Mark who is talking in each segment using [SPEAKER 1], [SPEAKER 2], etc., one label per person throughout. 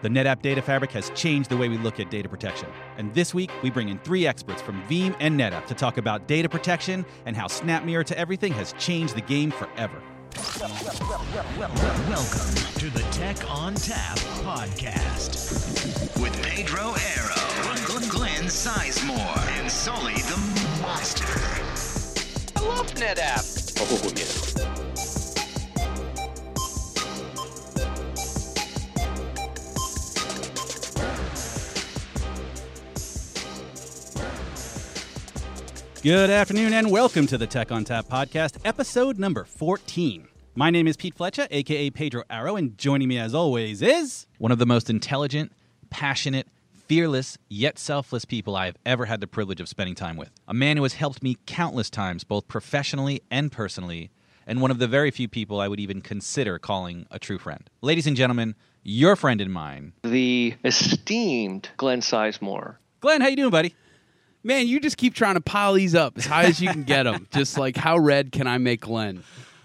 [SPEAKER 1] The NetApp Data Fabric has changed the way we look at data protection. And this week, we bring in three experts from Veeam and NetApp to talk about data protection and how SnapMirror to everything has changed the game forever.
[SPEAKER 2] Welcome to the Tech ONTAP podcast with Pedro Arrow, Glenn Sizemore, and Sully the Monster.
[SPEAKER 3] I love NetApp.
[SPEAKER 4] Oh, yeah.
[SPEAKER 1] Good afternoon and welcome to the Tech ONTAP podcast, episode number 14. My name is Pete Flecha, aka Pedro Arrow, and joining me as always is one of the most intelligent, passionate, fearless, yet selfless people I have ever had the privilege of spending time with. A man who has helped me countless times, both professionally and personally, and one of the very few people I would even consider calling a true friend. Ladies and gentlemen, your friend and mine,
[SPEAKER 3] The esteemed Glenn Sizemore.
[SPEAKER 1] Glenn. How you doing, buddy?
[SPEAKER 5] Man, you just keep trying to pile these up as high as you can get them. just like how red can I make Glenn?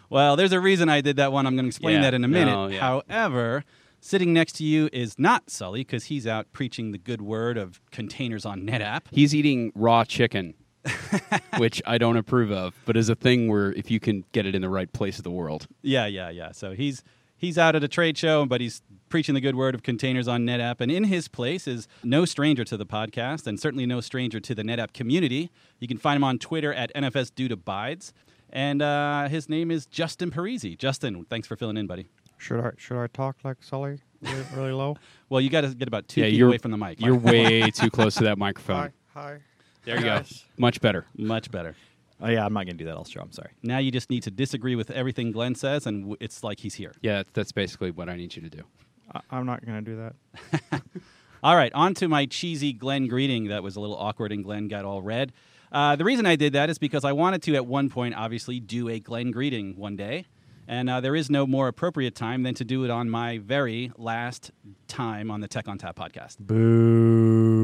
[SPEAKER 1] Well, there's a reason I did that one. I'm going to explain
[SPEAKER 5] Yeah,
[SPEAKER 1] that in a minute.
[SPEAKER 5] no, yeah.
[SPEAKER 1] However, sitting next to you is not Sully because he's out preaching the good word of containers on NetApp.
[SPEAKER 5] He's eating raw chicken, which I don't approve of, but is a thing where if you can get it in the right place of the world.
[SPEAKER 1] Yeah, yeah, yeah. So he's he's out at a trade show, but he's preaching the good word of containers on NetApp. And in his place is no stranger to the podcast, and certainly no stranger to the NetApp community. You can find him on Twitter at NFS Dude Abides. And uh, his name is Justin Parisi. Justin, thanks for filling in, buddy.
[SPEAKER 4] Should I should I talk like Sully really, really low?
[SPEAKER 1] Well, you got to get about two
[SPEAKER 5] yeah,
[SPEAKER 1] feet
[SPEAKER 5] you're
[SPEAKER 1] away from the mic.
[SPEAKER 5] You're way too close to that microphone.
[SPEAKER 4] Hi, hi.
[SPEAKER 5] There you go. Much better.
[SPEAKER 1] Much better.
[SPEAKER 6] Oh yeah, I'm not gonna do that. I'll show. I'm sorry.
[SPEAKER 1] Now you just need to disagree with everything Glenn says, and w- it's like he's here.
[SPEAKER 5] Yeah, that's basically what I need you to do.
[SPEAKER 4] I, I'm not gonna do that.
[SPEAKER 1] All right, on to my cheesy Glenn greeting that was a little awkward and Glenn got all red. Uh, the reason I did that is because I wanted to, at one point, obviously, do a Glenn greeting one day. And uh, there is no more appropriate time than to do it on my very last time on the Tech ONTAP podcast.
[SPEAKER 6] Boo.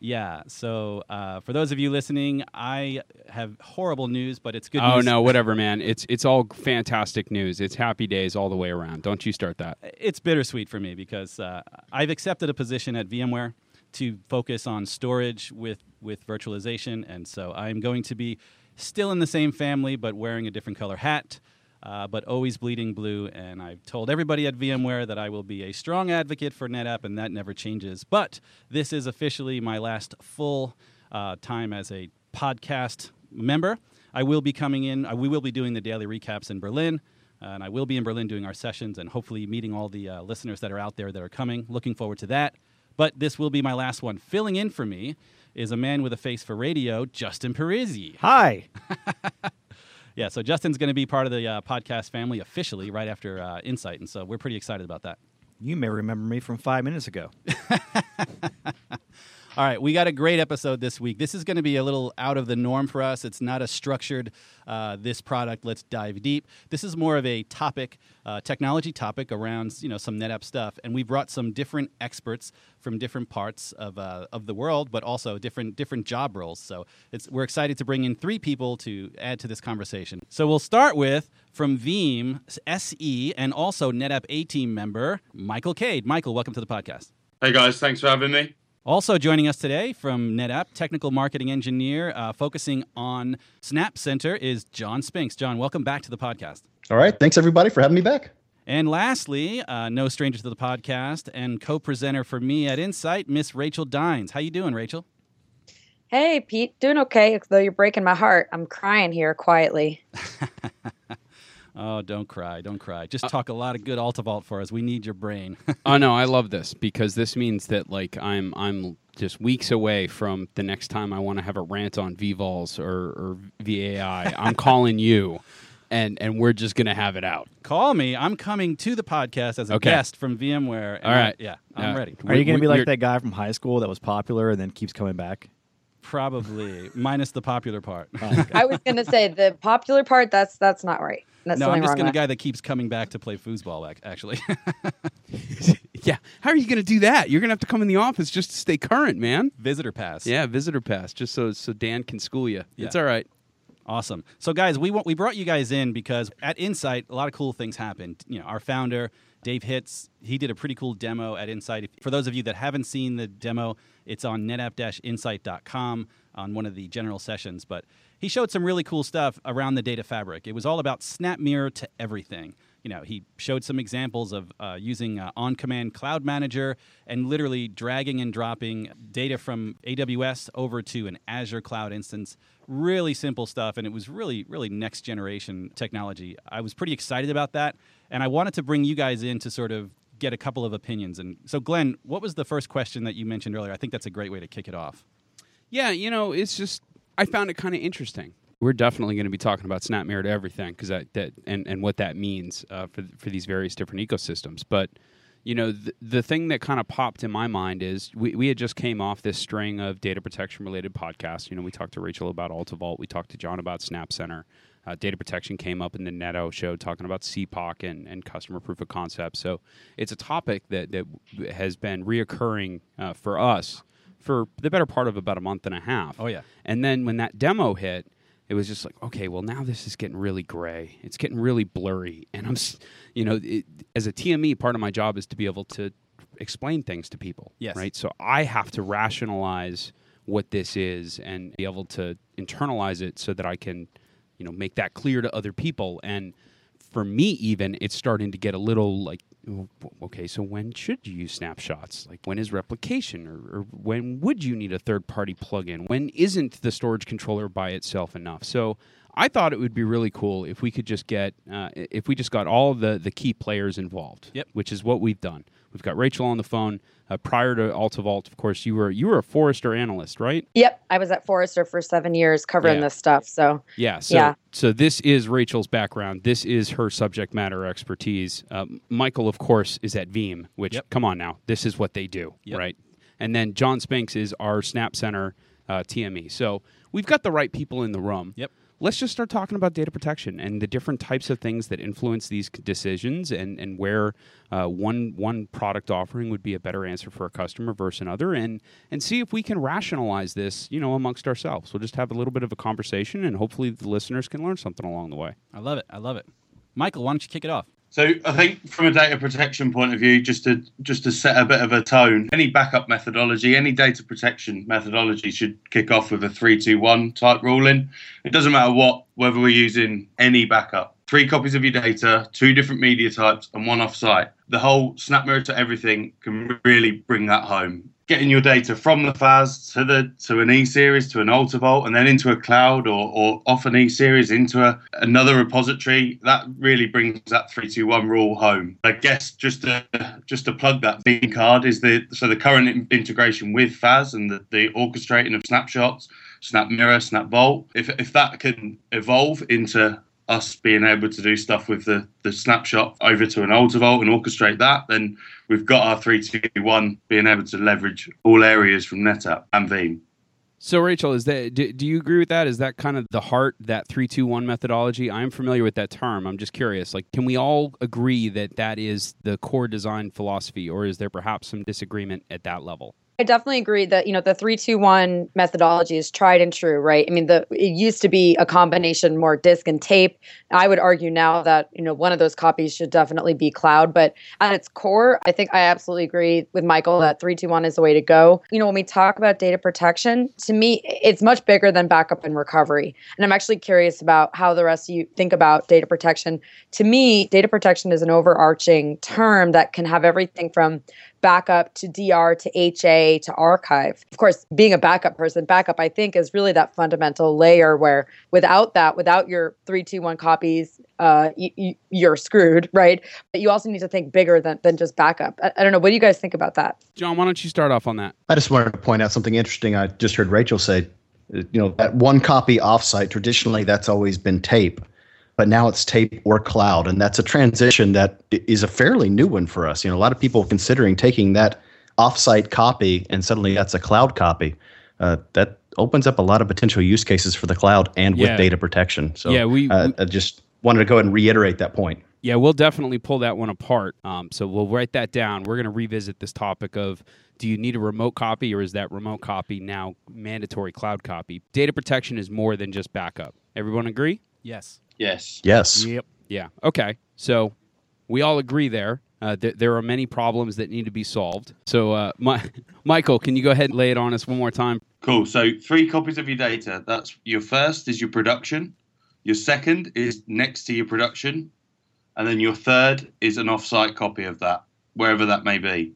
[SPEAKER 1] Yeah, so uh, for those of you listening, I have horrible news, but it's good
[SPEAKER 5] Oh
[SPEAKER 1] news.
[SPEAKER 5] no, whatever, man. It's it's all fantastic news. It's happy days all the way around. Don't you start that.
[SPEAKER 1] it's bittersweet for me because uh, I've accepted a position at VMware to focus on storage with with virtualization, and so I'm going to be still in the same family but wearing a different color hat. Uh, but always bleeding blue, and I've told everybody at VMware that I will be a strong advocate for NetApp, and that never changes. But this is officially my last full uh, time as a podcast member. I will be coming in. I, we will be doing the daily recaps in Berlin, uh, and I will be in Berlin doing our sessions and hopefully meeting all the uh, listeners that are out there that are coming. Looking forward to that. But this will be my last one. Filling in for me is a man with a face for radio, Justin Parisi.
[SPEAKER 6] Hi.
[SPEAKER 1] Yeah, so Justin's going to be part of the uh, podcast family officially right after uh, Insight, and so we're pretty excited about that.
[SPEAKER 6] You may remember me from five minutes ago.
[SPEAKER 1] All right, we got a great episode this week. This is going to be a little out of the norm for us. It's not a structured, uh, this product, let's dive deep. This is more of a topic, uh, technology topic around you know some NetApp stuff, and we brought some different experts from different parts of, uh, of the world, but also different different job roles. So we're excited to bring in three people to add to this conversation. So we'll start with from Veeam SE and also NetApp A team member Michael Cade. Michael, welcome to the podcast.
[SPEAKER 7] Hey guys, thanks for having me.
[SPEAKER 1] Also joining us today from NetApp, technical marketing engineer uh, focusing on Snap Center, is John Spinks. John, welcome back to the podcast.
[SPEAKER 8] All right. Thanks everybody for having me back.
[SPEAKER 1] And lastly, uh, no stranger to the podcast and co-presenter for me at Insight, Miss Rachel Dines. How you doing, Rachel?
[SPEAKER 9] Hey, Pete, doing okay, though you're breaking my heart. I'm crying here quietly.
[SPEAKER 1] Oh, don't cry, don't cry. Just talk a lot of good Altavault for us. We need your brain.
[SPEAKER 5] Oh no, I love this because this means that like I'm I'm just weeks away from the next time I want to have a rant on VVols or, or VAAI. I'm calling you, and and we're just gonna have it out.
[SPEAKER 1] Call me. I'm coming to the podcast as a
[SPEAKER 5] Okay.
[SPEAKER 1] guest from VMware. and
[SPEAKER 5] All right.
[SPEAKER 1] I- yeah, I'm
[SPEAKER 5] Uh,
[SPEAKER 1] ready.
[SPEAKER 6] Are you going to be like that guy from high school that was popular and then keeps coming back?
[SPEAKER 1] Probably minus the popular part.
[SPEAKER 9] I was going to say the popular part. That's that's not right. That's
[SPEAKER 1] no, I'm just going to
[SPEAKER 9] with
[SPEAKER 1] guy that keeps coming back to play foosball. Actually,
[SPEAKER 5] Yeah, how are you gonna do that? You're gonna have to come in the office just to stay current, man.
[SPEAKER 1] visitor pass.
[SPEAKER 5] Yeah, visitor pass, just so so Dan can school you. It's all right.
[SPEAKER 1] Awesome. So, guys, we want, we brought you guys in because at Insight, a lot of cool things happened. You know, our founder Dave Hitz, he did a pretty cool demo at Insight. For those of you that haven't seen the demo, it's on netapp-insight.com on one of the general sessions. But he showed some really cool stuff around the data fabric. It was all about Snap Mirror to everything. You know, he showed some examples of uh, using uh, OnCommand Cloud Manager and literally dragging and dropping data from AWS over to an Azure cloud instance. Really simple stuff, and it was really, really next generation technology. I was pretty excited about that, and I wanted to bring you guys in to sort of get a couple of opinions. And so, Glenn, what was the first question that you mentioned earlier? I think that's a great way to kick it off.
[SPEAKER 5] Yeah, you know, it's just I found it kind of interesting. We're definitely going to be talking about Snap to everything because that, that and, and what that means uh, for for these various different ecosystems. But you know, the, the thing that kind of popped in my mind is we, we had just came off this string of data protection related podcasts. You know, we talked to Rachel about AltaVault, we talked to John about Snap Center. Uh, data protection came up in the Neto show talking about CPOC and, and customer proof of concept. So it's a topic that, that has been reoccurring uh, for us for the better part of about a month and a half.
[SPEAKER 1] Oh, yeah.
[SPEAKER 5] And then when that demo hit, it was just like, okay, well now this is getting really gray. It's getting really blurry, and I'm, you know, it, as a TME, part of my job is to be able to explain things to people.
[SPEAKER 1] Yes.
[SPEAKER 5] Right. So I have to rationalize what this is and be able to internalize it so that I can, you know, make that clear to other people. And for me, even it's starting to get a little like, okay, so when should you use snapshots? Like when is replication, or, or when would you need a third-party plugin? When isn't the storage controller by itself enough? So I thought it would be really cool if we could just get, uh, if we just got all the the key players involved.
[SPEAKER 1] Yep.
[SPEAKER 5] Which is what we've done. We've got Rachel on the phone. Uh, prior to AltaVault, of course, you were you were a Forrester analyst, right?
[SPEAKER 9] Yep, I was at Forrester for seven years covering
[SPEAKER 5] Yeah.
[SPEAKER 9] this stuff. So
[SPEAKER 5] Yeah. So,
[SPEAKER 9] Yeah.
[SPEAKER 5] so this is Rachel's background. This is her subject matter expertise. Um, Michael, of course, is at Veeam, which,
[SPEAKER 1] Yep.
[SPEAKER 5] come on now, this is what they do,
[SPEAKER 1] Yep.
[SPEAKER 5] right? And then John Spinks is our Snap Center uh, TME. So we've got the right people in the room.
[SPEAKER 1] Yep.
[SPEAKER 5] Let's just start talking about data protection and the different types of things that influence these decisions, and and where uh, one one product offering would be a better answer for a customer versus another, and and see if we can rationalize this, you know, amongst ourselves. We'll just have a little bit of a conversation, and hopefully the listeners can learn something along the way.
[SPEAKER 1] I love it. I love it. Michael, why don't you kick it off?
[SPEAKER 7] So I think from a data protection point of view, just to just to set a bit of a tone, any backup methodology, any data protection methodology should kick off with a three, two, one type ruling. It doesn't matter what, whether we're using any backup. Three copies of your data, two different media types, and one offsite. The whole snap mirror to everything can really bring that home. Getting your data from the FAS to the to an E series to an AltaVault and then into a cloud or, or off an E series into a, another repository, that really brings that three two one rule home. I guess just to just to plug that Veeam card is the so the current integration with FAS and the, the orchestrating of snapshots, Snap Mirror, Snap Vault. If if that can evolve into us being able to do stuff with the, the snapshot over to an AltaVault and orchestrate that, then we've got our 321 being able to leverage all areas from NetApp and Veeam.
[SPEAKER 5] So, Rachel, is that do, do you agree with that? Is that kind of the heart that three two one methodology? I'm familiar with that term. I'm just curious. Like, can we all agree that that is the core design philosophy, or is there perhaps some disagreement at that level?
[SPEAKER 9] I definitely agree that you know the three two one methodology is tried and true, right? I mean, the it used to be a combination more disk and tape. I would argue now that you know one of those copies should definitely be cloud, but at its core, I think I absolutely agree with Michael that three two one is the way to go. You know, when we talk about data protection, to me, it's much bigger than backup and recovery. And I'm actually curious about how the rest of you think about data protection. To me, data protection is an overarching term that can have everything from backup to DR to HA to archive. Of course, being a backup person, backup I think is really that fundamental layer where without that, without your 321 copies, uh, y- y- you're screwed, right? But you also need to think bigger than, than just backup. I, I don't know. What do you guys think about that?
[SPEAKER 5] John, why don't you start off on that?
[SPEAKER 8] I just wanted to point out something interesting. I just heard Rachel say, you know, that one copy offsite, traditionally that's always been tape, but now it's tape or cloud. And that's a transition that is a fairly new one for us. You know, a lot of people considering taking that offsite copy and suddenly that's a cloud copy. Uh, that opens up a lot of potential use cases for the cloud and with
[SPEAKER 5] Yeah.
[SPEAKER 8] data protection. So
[SPEAKER 5] Yeah, we-
[SPEAKER 8] uh, I just wanted to go ahead and reiterate that point.
[SPEAKER 5] Yeah, we'll definitely pull that one apart. Um, so we'll write that down. We're going to revisit this topic of do you need a remote copy or is that remote copy now mandatory cloud copy? Data protection is more than just backup. Everyone agree?
[SPEAKER 1] Yes.
[SPEAKER 7] Yes.
[SPEAKER 8] Yes.
[SPEAKER 6] Yep.
[SPEAKER 5] Yeah. Okay. So we all agree there. Uh, th- there are many problems that need to be solved. So, uh, my- Michael, can you go ahead and lay it on us one more time?
[SPEAKER 7] Cool. So three copies of your data. That's your first is your production. Your second is next to your production, and then your third is an off-site copy of that, wherever that may be.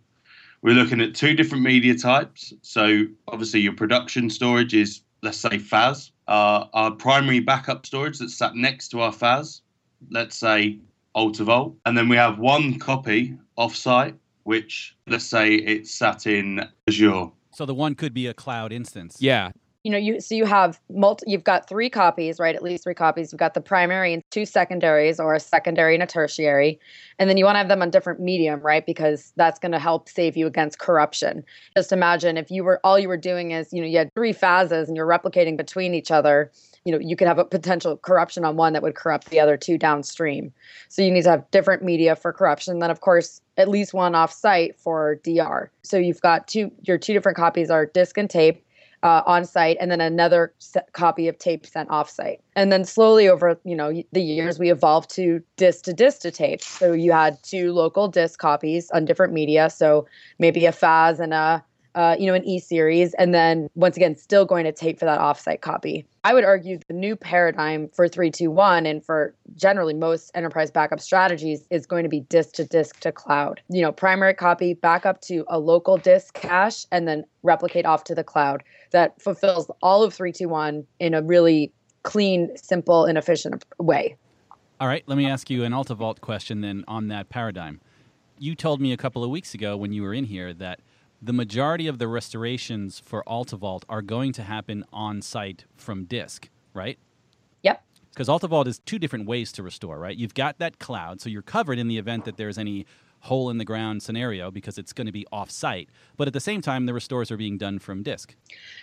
[SPEAKER 7] We're looking at two different media types. So obviously your production storage is let's say FAS. Uh, our primary backup storage that's sat next to our FAS, let's say AltaVault, and then we have one copy off-site, which let's say it's sat in Azure.
[SPEAKER 1] So the one could be a cloud instance.
[SPEAKER 5] Yeah,
[SPEAKER 9] you know you so you have multi you've got three copies right? At least three copies. You've got the primary and two secondaries or a secondary and a tertiary. And then you want to have them on different medium right? Because that's going to help save you against corruption. Just imagine if you were all you were doing is you know you had three phases and you're replicating between each other you know you could have a potential corruption on one that would corrupt the other two downstream. So you need to have different media for corruption. Then of course at least one off site for dr so you've got two your two different copies are disk and tape uh, on site and then another copy of tape sent off site. And then slowly over you know the years we evolved to disc to disc to tape. So you had two local disc copies on different media. So maybe a FAS and a uh, you know an e series and then once again still going to tape for that offsite copy i would argue the new paradigm for 321 and for generally most enterprise backup strategies is going to be disk to disk to cloud you know primary copy backup to a local disk cache and then replicate off to the cloud that fulfills all of 321 in a really clean, simple, and efficient way.
[SPEAKER 1] All right, let me ask you an AltaVault question then on that paradigm. You told me a couple of weeks ago when you were in here that the majority of the restorations for AltaVault are going to happen on site from disk, right?
[SPEAKER 9] Yep.
[SPEAKER 1] Because AltaVault is two different ways to restore, right? You've got that cloud, so you're covered in the event that there's any hole in the ground scenario because it's going to be off site. But at the same time, the restores are being done from disk.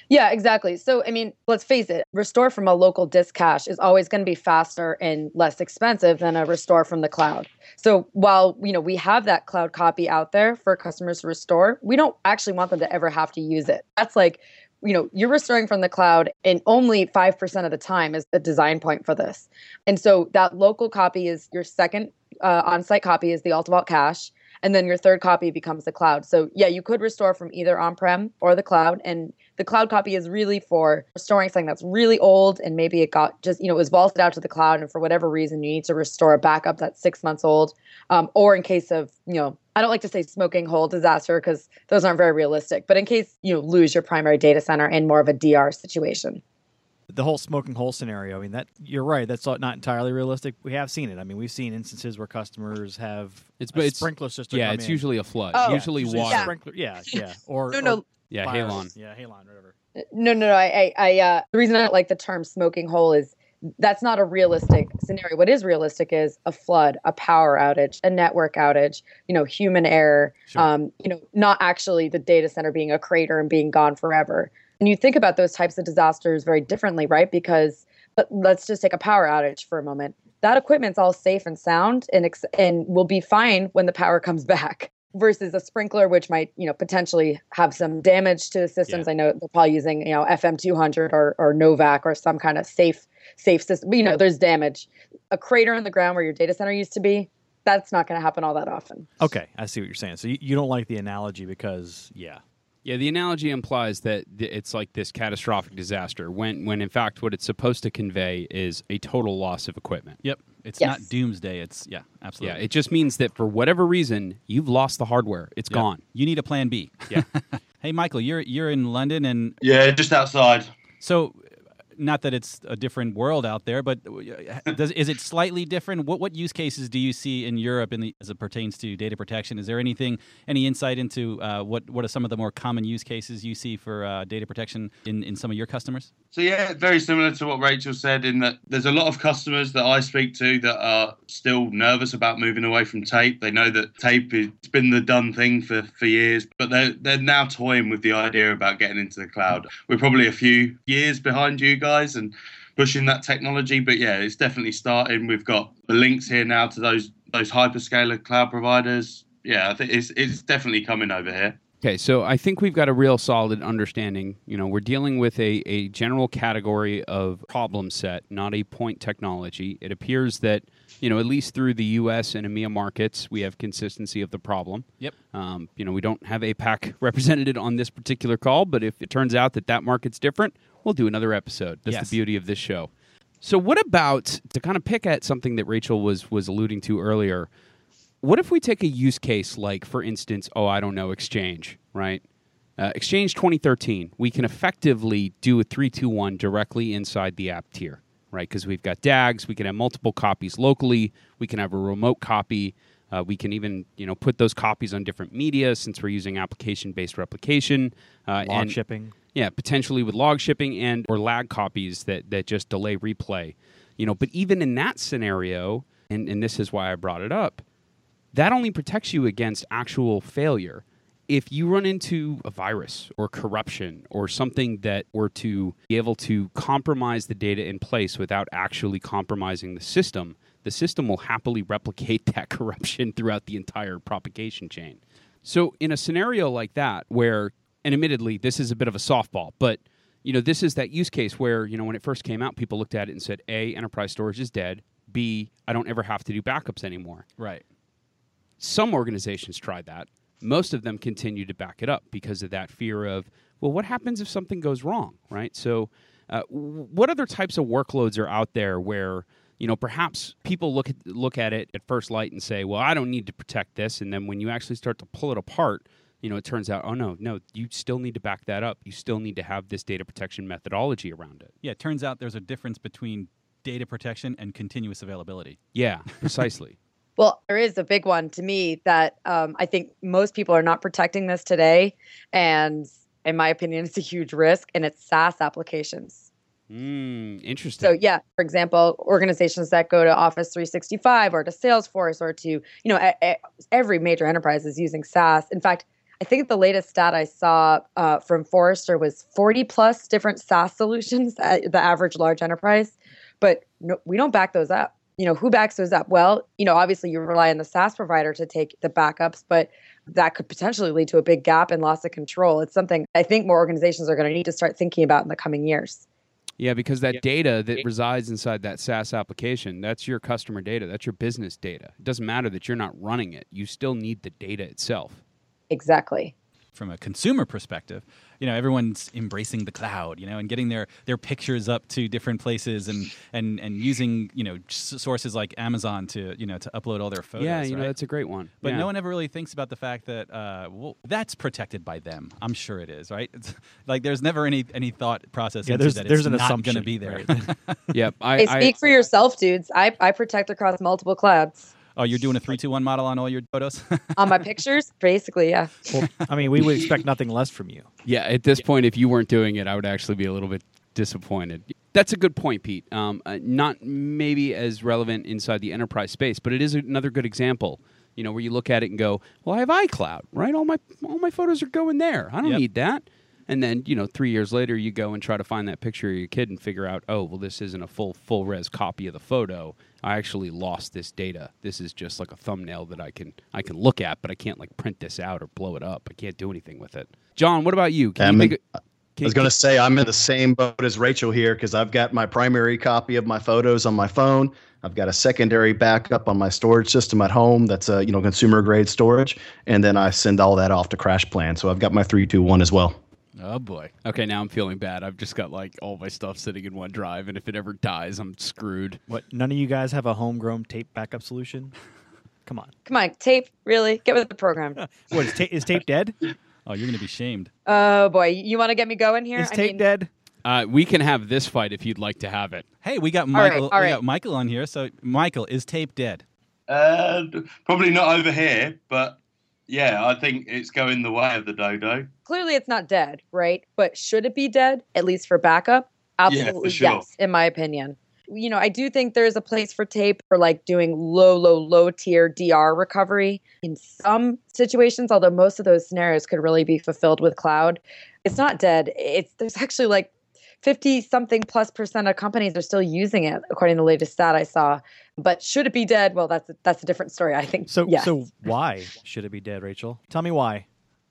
[SPEAKER 9] Yeah, exactly. So, I mean, let's face it, restore from a local disk cache is always going to be faster and less expensive than a restore from the cloud. So, while, you know, we have that cloud copy out there for customers to restore, we don't actually want them to ever have to use it. That's like you know you're restoring from the cloud and only 5% of the time is the design point for this and so that local copy is your second uh, on-site copy is the AltaVault cache and then your third copy becomes the cloud so yeah you could restore from either on-prem or the cloud and the cloud copy is really for restoring something that's really old and maybe it got just you know it was vaulted out to the cloud and for whatever reason you need to restore a backup that's six months old um, or in case of you know I don't like to say smoking hole disaster because those aren't very realistic, but in case you know, lose your primary data center in more of a DR situation.
[SPEAKER 6] The whole smoking hole scenario. I mean, that you're right. That's not entirely realistic. We have seen it. I mean, we've seen instances where customers have
[SPEAKER 5] It's-
[SPEAKER 6] a
[SPEAKER 5] it's-
[SPEAKER 6] sprinkler system.
[SPEAKER 5] yeah,
[SPEAKER 6] come
[SPEAKER 5] it's
[SPEAKER 6] in.
[SPEAKER 5] usually a flood.
[SPEAKER 9] Oh,
[SPEAKER 5] usually
[SPEAKER 6] Usually
[SPEAKER 5] water.
[SPEAKER 9] Yeah.
[SPEAKER 6] Sprinkler, yeah, yeah. Or
[SPEAKER 9] No, no.
[SPEAKER 6] or
[SPEAKER 5] Yeah,
[SPEAKER 6] fire-
[SPEAKER 5] halon.
[SPEAKER 6] Yeah, halon, whatever.
[SPEAKER 9] No, no, no. I, I, I uh, the reason I don't like the term smoking hole is that's not a realistic scenario. What is realistic is a flood, a power outage, a network outage, you know, human error,
[SPEAKER 1] Sure.
[SPEAKER 9] um, you know, not actually the data center being a crater and being gone forever. And you think about those types of disasters very differently, right? Because but let's just take a power outage for a moment. That equipment's all safe and sound and ex- and will be fine when the power comes back versus a sprinkler which might you know potentially have some damage to the systems i know they're probably using you know fm200 or, or Novec or some kind of safe safe system but, you know there's damage a crater in the ground where your data center used to be that's not going to happen all that often
[SPEAKER 6] Okay, I see what you're saying. So you, you don't like the analogy because, yeah,
[SPEAKER 5] Yeah, the analogy implies that it's like this catastrophic disaster when, when in fact what it's supposed to convey is a total loss of equipment.
[SPEAKER 1] Yep. It's
[SPEAKER 9] Yes.
[SPEAKER 1] not doomsday. It's, yeah, absolutely.
[SPEAKER 5] Yeah, it just means that for whatever reason you've lost the hardware. It's
[SPEAKER 1] Yeah.
[SPEAKER 5] gone.
[SPEAKER 1] You need a plan B.
[SPEAKER 5] Yeah.
[SPEAKER 1] hey, Michael, you're, you're in London and
[SPEAKER 7] Yeah, just outside.
[SPEAKER 1] So, not that it's a different world out there, but uh, does, is it slightly different? What what use cases do you see in Europe in the, as it pertains to data protection? Is there anything, any insight into uh, what what are some of the more common use cases you see for uh, data protection in, in some of your customers?
[SPEAKER 7] So yeah, very similar to what Rachel said in that there's a lot of customers that I speak to that are still nervous about moving away from tape. They know that tape has been the done thing for, for years, but they're they're now toying with the idea about getting into the cloud. We're probably a few years behind you guys and pushing that technology, but yeah, it's definitely starting. We've got the links here now to those those hyperscaler cloud providers. Yeah, I think it's it's definitely coming over here.
[SPEAKER 5] Okay, so I think we've got a real solid understanding. You know, we're dealing with a, a general category of problem set, not a point technology. It appears that, you know, at least through the US and EMEA markets, we have consistency of the problem.
[SPEAKER 1] Yep.
[SPEAKER 5] Um, you know, we don't have APAC represented on this particular call, but if it turns out that that market's different, we'll do another episode. That's
[SPEAKER 1] Yes.
[SPEAKER 5] the beauty of this show. So, what about to kind of pick at something that Rachel was was alluding to earlier? What if we take a use case like, for instance, oh, I don't know, Exchange, right? Uh, Exchange 2013, we can effectively do a 321 directly inside the app tier, right? Because we've got DAGs, we can have multiple copies locally, we can have a remote copy, uh, we can even you know put those copies on different media since we're using application-based replication. Uh,
[SPEAKER 6] Log
[SPEAKER 5] and,
[SPEAKER 6] shipping.
[SPEAKER 5] yeah, potentially with log shipping and or lag copies that that just delay replay. You know, but even in that scenario, and, and this is why I brought it up, that only protects you against actual failure. If you run into a virus or corruption or something that were to be able to compromise the data in place without actually compromising the system, the system will happily replicate that corruption throughout the entire propagation chain. So, in a scenario like that, where, and admittedly, this is a bit of a softball, but you know, this is that use case where you know when it first came out, people looked at it and said, "A, enterprise storage is dead. B, I don't ever have to do backups anymore."
[SPEAKER 1] Right.
[SPEAKER 5] Some organizations tried that. Most of them continue to back it up because of that fear of, well, what happens if something goes wrong, right? So, uh, what other types of workloads are out there where you know perhaps people look at look at it at first light and say, well, I don't need to protect this, and then when you actually start to pull it apart, you know, it turns out, oh no, no, you still need to back that up. You still need to have this data protection methodology around it.
[SPEAKER 1] Yeah, it turns out there's a difference between data protection and continuous availability.
[SPEAKER 5] Yeah, precisely.
[SPEAKER 9] Well, there is a big one to me that um, I think most people are not protecting this today. And in my opinion, it's a huge risk, and it's SaaS applications.
[SPEAKER 5] mm, interesting.
[SPEAKER 9] So, yeah, for example, organizations that go to Office 365 or to Salesforce or to, you know, e- e- every major enterprise is using SaaS. In fact, I think the latest stat I saw uh, from Forrester was 40 plus different SaaS solutions at the average large enterprise. But no, we don't back those up. You know, who backs those up? Well, you know, obviously you rely on the SaaS provider to take the backups, but that could potentially lead to a big gap and loss of control. It's something I think more organizations are going to need to start thinking about in the coming years.
[SPEAKER 5] Yeah, because that data that resides inside that SaaS application, that's your customer data. That's your business data. It doesn't matter that you're not running it. You still need the data itself.
[SPEAKER 9] Exactly.
[SPEAKER 1] From a consumer perspective, you know, everyone's embracing the cloud, you know, and getting their, their pictures up to different places and, and, and using, you know, sources like Amazon to, you know, to upload all their photos.
[SPEAKER 5] yeah, you know, that's a great one.
[SPEAKER 1] But
[SPEAKER 5] Yeah.
[SPEAKER 1] no one ever really thinks about the fact that uh, well, that's protected by them. I'm sure it is, right? It's, like there's never any any thought process
[SPEAKER 6] Yeah,
[SPEAKER 1] into
[SPEAKER 6] there's-
[SPEAKER 1] that
[SPEAKER 6] there's
[SPEAKER 1] it's
[SPEAKER 6] an
[SPEAKER 1] not
[SPEAKER 6] assumption,
[SPEAKER 1] going to be there.
[SPEAKER 5] Yep. I,
[SPEAKER 9] Hey,
[SPEAKER 5] I-
[SPEAKER 9] speak for yourself, dudes. I, I protect across multiple clouds.
[SPEAKER 1] Oh, you're doing a three two one model on all your photos.
[SPEAKER 9] On my pictures, basically, yeah.
[SPEAKER 6] Well, I mean, we would expect nothing less from you.
[SPEAKER 5] Yeah, at this point, if you weren't doing it, I would actually be a little bit disappointed. That's a good point, Pete. Um, uh, not maybe as relevant inside the enterprise space, but it is another good example. You know, where you look at it and go, "Well, I have iCloud, right? All my all my photos are going there. I don't
[SPEAKER 1] Yep.
[SPEAKER 5] need that." And then, you know, three years later, you go and try to find that picture of your kid and figure out, oh, well, this isn't a full full res copy of the photo. I actually lost this data. This is just like a thumbnail that I can I can look at, but I can't like print this out or blow it up. I can't do anything with it. John, what about you? Can
[SPEAKER 8] I'm
[SPEAKER 5] you a,
[SPEAKER 8] I was going to say I'm in the same boat as Rachel here because I've got my primary copy of my photos on my phone. I've got a secondary backup on my storage system at home. That's a you know consumer grade storage, and then I send all that off to CrashPlan. So I've got my three two one as well.
[SPEAKER 1] Oh boy.
[SPEAKER 5] Okay, now I'm feeling bad. I've just got like all my stuff sitting in OneDrive, and if it ever dies, I'm screwed.
[SPEAKER 6] What? None of you guys have a homegrown tape backup solution? Come on.
[SPEAKER 9] Come on, tape, really? Get with the program.
[SPEAKER 6] What is, ta- is tape dead?
[SPEAKER 1] Oh, you're going to be shamed.
[SPEAKER 9] Oh boy, you want to get me going here?
[SPEAKER 6] Is
[SPEAKER 9] I
[SPEAKER 6] tape
[SPEAKER 9] mean,
[SPEAKER 6] dead?
[SPEAKER 5] Uh, we can have this fight if you'd like to have it.
[SPEAKER 1] Hey, we got
[SPEAKER 9] All right,
[SPEAKER 1] Michael.
[SPEAKER 9] all
[SPEAKER 1] We
[SPEAKER 9] right.
[SPEAKER 1] got Michael on here. So, Michael, is tape dead?
[SPEAKER 7] Uh, probably not over here, but yeah, I think it's going the way of the dodo.
[SPEAKER 9] Clearly, it's not dead, right? But should it be dead, at least for backup? Absolutely,
[SPEAKER 7] sure.
[SPEAKER 9] yes, in my opinion. You know, I do think there's a place for tape for like doing low, low, low tier DR recovery in some situations, although most of those scenarios could really be fulfilled with cloud. It's not dead. It's there's actually like 50 something plus percent of companies are still using it, according to the latest stat I saw. But should it be dead? Well, that's that's a different story. I think.
[SPEAKER 6] So,
[SPEAKER 9] yes.
[SPEAKER 6] so why should it be dead, Rachel? Tell me why.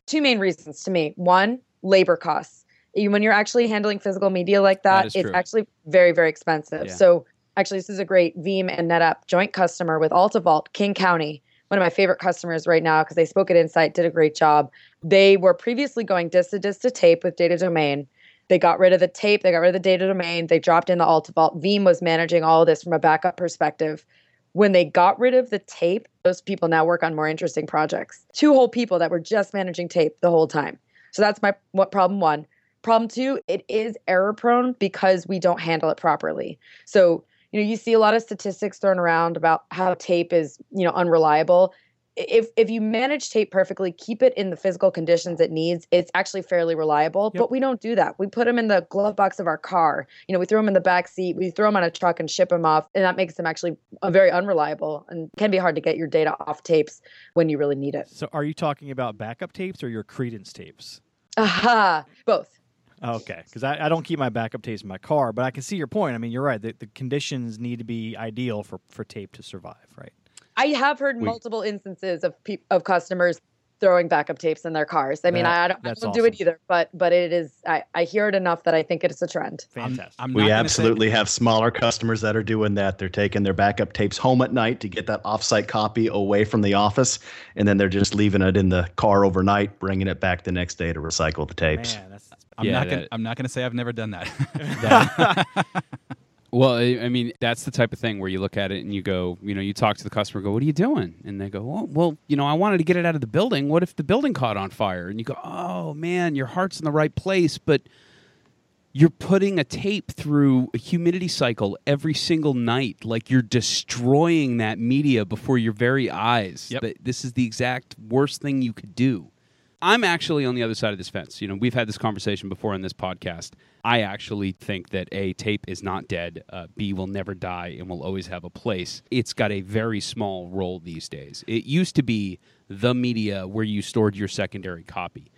[SPEAKER 9] two main reasons to me. One, labor costs. When you're actually handling physical media like
[SPEAKER 5] That
[SPEAKER 9] that, it's
[SPEAKER 5] true.
[SPEAKER 9] actually very, very expensive.
[SPEAKER 5] Yeah.
[SPEAKER 9] So actually, this is a great Veeam and NetApp joint customer with AltaVault, King County. One of my favorite customers right now because they spoke at Insight, did a great job. They were previously going disk to disk to tape with data domain. They got rid of the tape, they got rid of the data domain, they dropped in the AltaVault. Veeam was managing all of this from a backup perspective. When they got rid of the tape, those people now work on more interesting projects. Two whole people that were just managing tape the whole time. So that's my what problem one. Problem two, it is error prone because we don't handle it properly. So, you know, you see a lot of statistics thrown around about how tape is, you know, unreliable. If if you manage tape perfectly, keep it in the physical conditions it needs, it's actually fairly reliable.
[SPEAKER 6] Yep.
[SPEAKER 9] But we don't do that. We put them in the glove box of our car. You know, we throw them in the back seat, we throw them on a truck and ship them off, and that makes them actually uh, very unreliable and can be hard to get your data off tapes when you really need it.
[SPEAKER 6] So, are you talking about backup tapes or your Creedence tapes?
[SPEAKER 9] Aha, both.
[SPEAKER 6] Okay, because I, I don't keep my backup tapes in my car, but I can see your point. I mean, you're right. The, the conditions need to be ideal for, for tape to survive, right?
[SPEAKER 9] I have heard
[SPEAKER 7] We-
[SPEAKER 9] multiple instances of pe- of customers throwing backup tapes in their cars. I mean,
[SPEAKER 6] That-
[SPEAKER 9] I, I don't, I don't do it either, but but it is. I, I hear it enough that I think it's a trend.
[SPEAKER 6] Fantastic.
[SPEAKER 1] I'm not
[SPEAKER 8] We
[SPEAKER 1] gonna say-
[SPEAKER 8] absolutely have smaller customers that are doing that. They're taking their backup tapes home at night to get that offsite copy away from the office, and then they're just leaving it in the car overnight, bringing it back the next day to recycle the tapes.
[SPEAKER 6] Man, that's, that's
[SPEAKER 1] I'm
[SPEAKER 5] Yeah,
[SPEAKER 1] not gonna. I'm not gonna say I've never done that.
[SPEAKER 5] Well, I, mean, that's the type of thing where you look at it and you go, you know, you talk to the customer, go, "What are you doing?" And they go, "Well, well, you know, I wanted to get it out of the building. What if the building caught on fire?" And you go, "Oh man, your heart's in the right place, but you're putting a tape through a humidity cycle every single night. Like you're destroying that media before your very eyes.
[SPEAKER 1] Yep.
[SPEAKER 5] This is the exact worst thing you could do." I'm actually on the other side of this fence. You know, we've had this conversation before in this podcast. I actually think that A, tape is not dead. Uh, B, will never die and will always have a place. It's got a very small role these days. It used to be the media where you stored your secondary copy.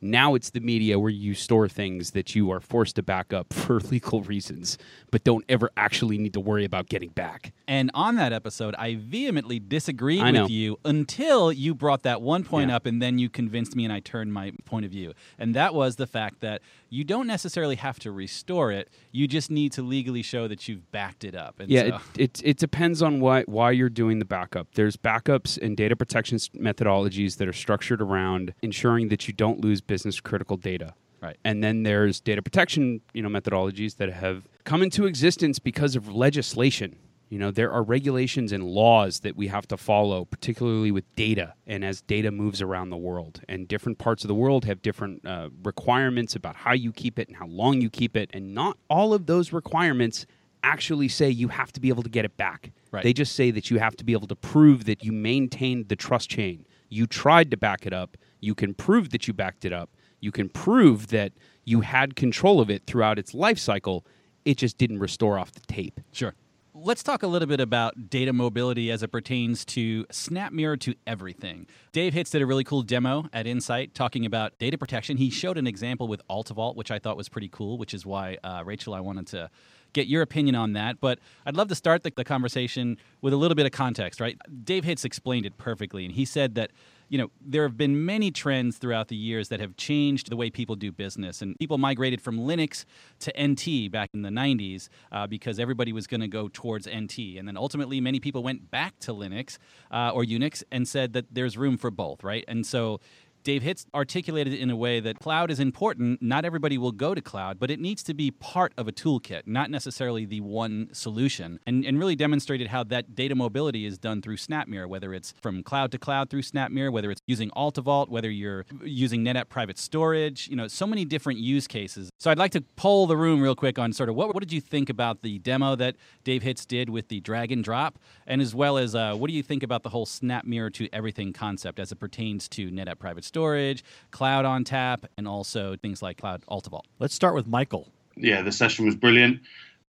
[SPEAKER 5] Now it's the media where you store things that you are forced to back up for legal reasons, but don't ever actually need to worry about getting back.
[SPEAKER 1] And on that episode, I vehemently disagreed
[SPEAKER 5] I
[SPEAKER 1] with you until you brought that one point
[SPEAKER 5] Yeah.
[SPEAKER 1] up, and then you convinced me, and I turned my point of view. And that was the fact that you don't necessarily have to restore it; you just need to legally show that you've backed it up. And
[SPEAKER 5] Yeah,
[SPEAKER 1] so,
[SPEAKER 5] it, it, it depends on why, why you're doing the backup. There's backups and data protection methodologies that are structured around ensuring that you don't lose business critical data.
[SPEAKER 1] Right.
[SPEAKER 5] And then there's data protection, you know, methodologies that have come into existence because of legislation. You know, there are regulations and laws that we have to follow, particularly with data and as data moves around the world. And different parts of the world have different uh, requirements about how you keep it and how long you keep it. And not all of those requirements actually say you have to be able to get it back.
[SPEAKER 1] Right.
[SPEAKER 5] They just say that you have to be able to prove that you maintained the trust chain. You tried to back it up. You can prove that you backed it up. You can prove that you had control of it throughout its life cycle. It just didn't restore off the tape.
[SPEAKER 1] Sure. Let's talk a little bit about data mobility as it pertains to SnapMirror to everything. Dave Hitz did a really cool demo at Insight talking about data protection. He showed an example with AltaVault, which I thought was pretty cool, which is why, uh, Rachel, I wanted to get your opinion on that. But I'd love to start the, the conversation with a little bit of context, right? Dave Hitz explained it perfectly, and he said that you know, there have been many trends throughout the years that have changed the way people do business. And people migrated from Linux to NT back in the 90s uh, because everybody was going to go towards NT. And then ultimately, many people went back to Linux uh, or Unix and said that there's room for both, right? And so Dave Hitz articulated it in a way that cloud is important. Not everybody will go to cloud, but it needs to be part of a toolkit, not necessarily the one solution. And, and really demonstrated how that data mobility is done through SnapMirror, whether it's from cloud to cloud through SnapMirror, whether it's using AltaVault, whether you're using NetApp private storage, you know, so many different use cases. So I'd like to poll the room real quick on sort of what, what did you think about the demo that Dave Hitz did with the drag and drop, and as well as uh, what do you think about the whole SnapMirror to everything concept as it pertains to NetApp private storage, Cloud ONTAP, and also things like cloud AltaVault.
[SPEAKER 6] Let's start with Michael.
[SPEAKER 7] yeah, the session was brilliant.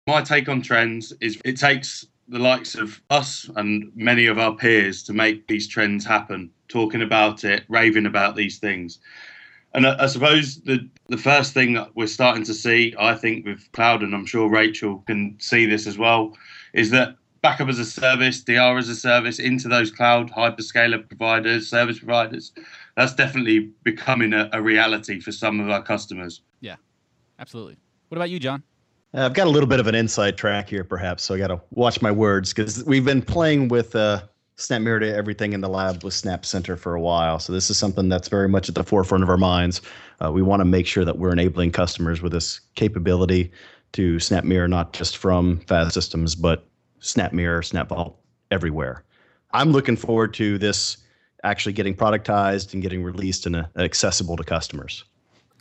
[SPEAKER 7] My take on trends is it takes the likes of us and many of our peers to make these trends happen, talking about it, raving about these things. And I, I suppose the the first thing that we're starting to see, I think, with cloud, and I'm sure Rachel can see this as well, is that backup as a service, DR as a service into those cloud hyperscaler providers, service providers. That's definitely becoming a, a reality for some of our customers.
[SPEAKER 1] Yeah, absolutely. What about you, John?
[SPEAKER 8] Uh, I've got a little bit of an inside track here, perhaps, so I got to watch my words because we've been playing with uh, SnapMirror to everything in the lab with Snap Center for a while. So this is something that's very much at the forefront of our minds. Uh, we want to make sure that we're enabling customers with this capability to SnapMirror not just from FAS systems, but SnapMirror, SnapVault everywhere. I'm looking forward to this actually getting productized and getting released and uh, accessible to customers.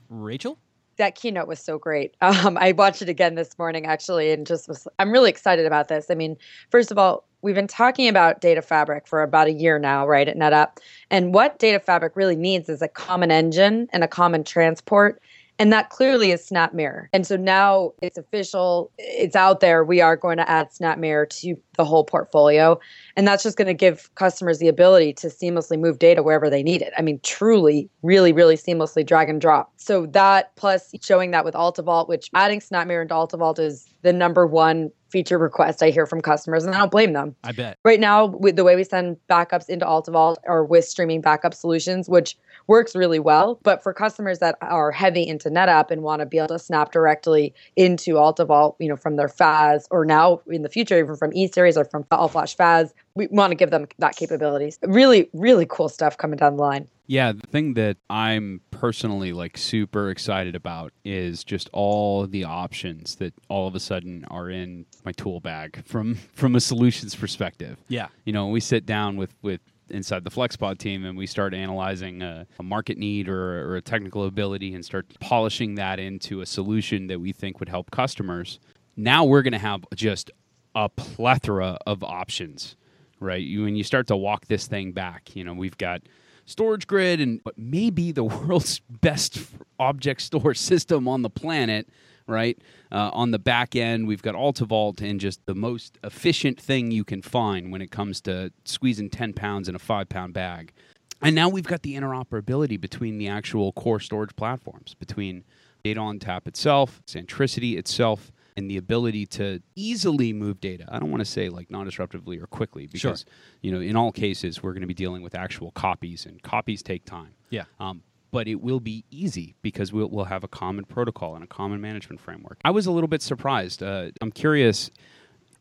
[SPEAKER 1] Rachel?
[SPEAKER 9] that keynote was so great. Um, I watched it again this morning actually, and just was. I'm really excited about this. I mean, first of all, we've been talking about data fabric for about a year now, right, at NetApp, and what data fabric really needs is a common engine and a common transport. And that clearly is SnapMirror. And so now it's official, it's out there. We are going to add SnapMirror to the whole portfolio. And that's just going to give customers the ability to seamlessly move data wherever they need it. I mean, truly, really, really seamlessly drag and drop. So that plus showing that with AltaVault, which adding SnapMirror into AltaVault is the number one feature request I hear from customers, and I don't blame them.
[SPEAKER 1] I bet.
[SPEAKER 9] Right now, with the way we send backups into AltaVault or with streaming backup solutions, which works really well. But for customers that are heavy into NetApp and want to be able to snap directly into AltaVault, you know, from their FAS or now in the future, even from E Series or from All Flash FAS, we want to give them that capabilities. Really, really cool stuff coming down the line.
[SPEAKER 5] Yeah, the thing that I'm personally like super excited about is just all the options that all of a sudden are in my tool bag from from a solutions perspective.
[SPEAKER 1] Yeah.
[SPEAKER 5] You know, we sit down with with inside the FlexPod team and we start analyzing a, a market need or, or a technical ability and start polishing that into a solution that we think would help customers. Now we're going to have just a plethora of options, right? You, when you start to walk this thing back, you know, we've got StorageGRID and what may be the world's best object store system on the planet right? Uh, on the back end, we've got AltaVault and just the most efficient thing you can find when it comes to squeezing 10 pounds in a five pound bag. And now we've got the interoperability between the actual core storage platforms, between Data ONTAP itself, SANtricity itself, and the ability to easily move data. I don't want to say like non-disruptively or quickly because
[SPEAKER 1] Sure.
[SPEAKER 5] you know in all cases we're going to be dealing with actual copies and copies take time.
[SPEAKER 1] Yeah.
[SPEAKER 5] Um, but it will be easy because we'll, we'll have a common protocol and a common management framework. I was a little bit surprised. Uh, I'm curious.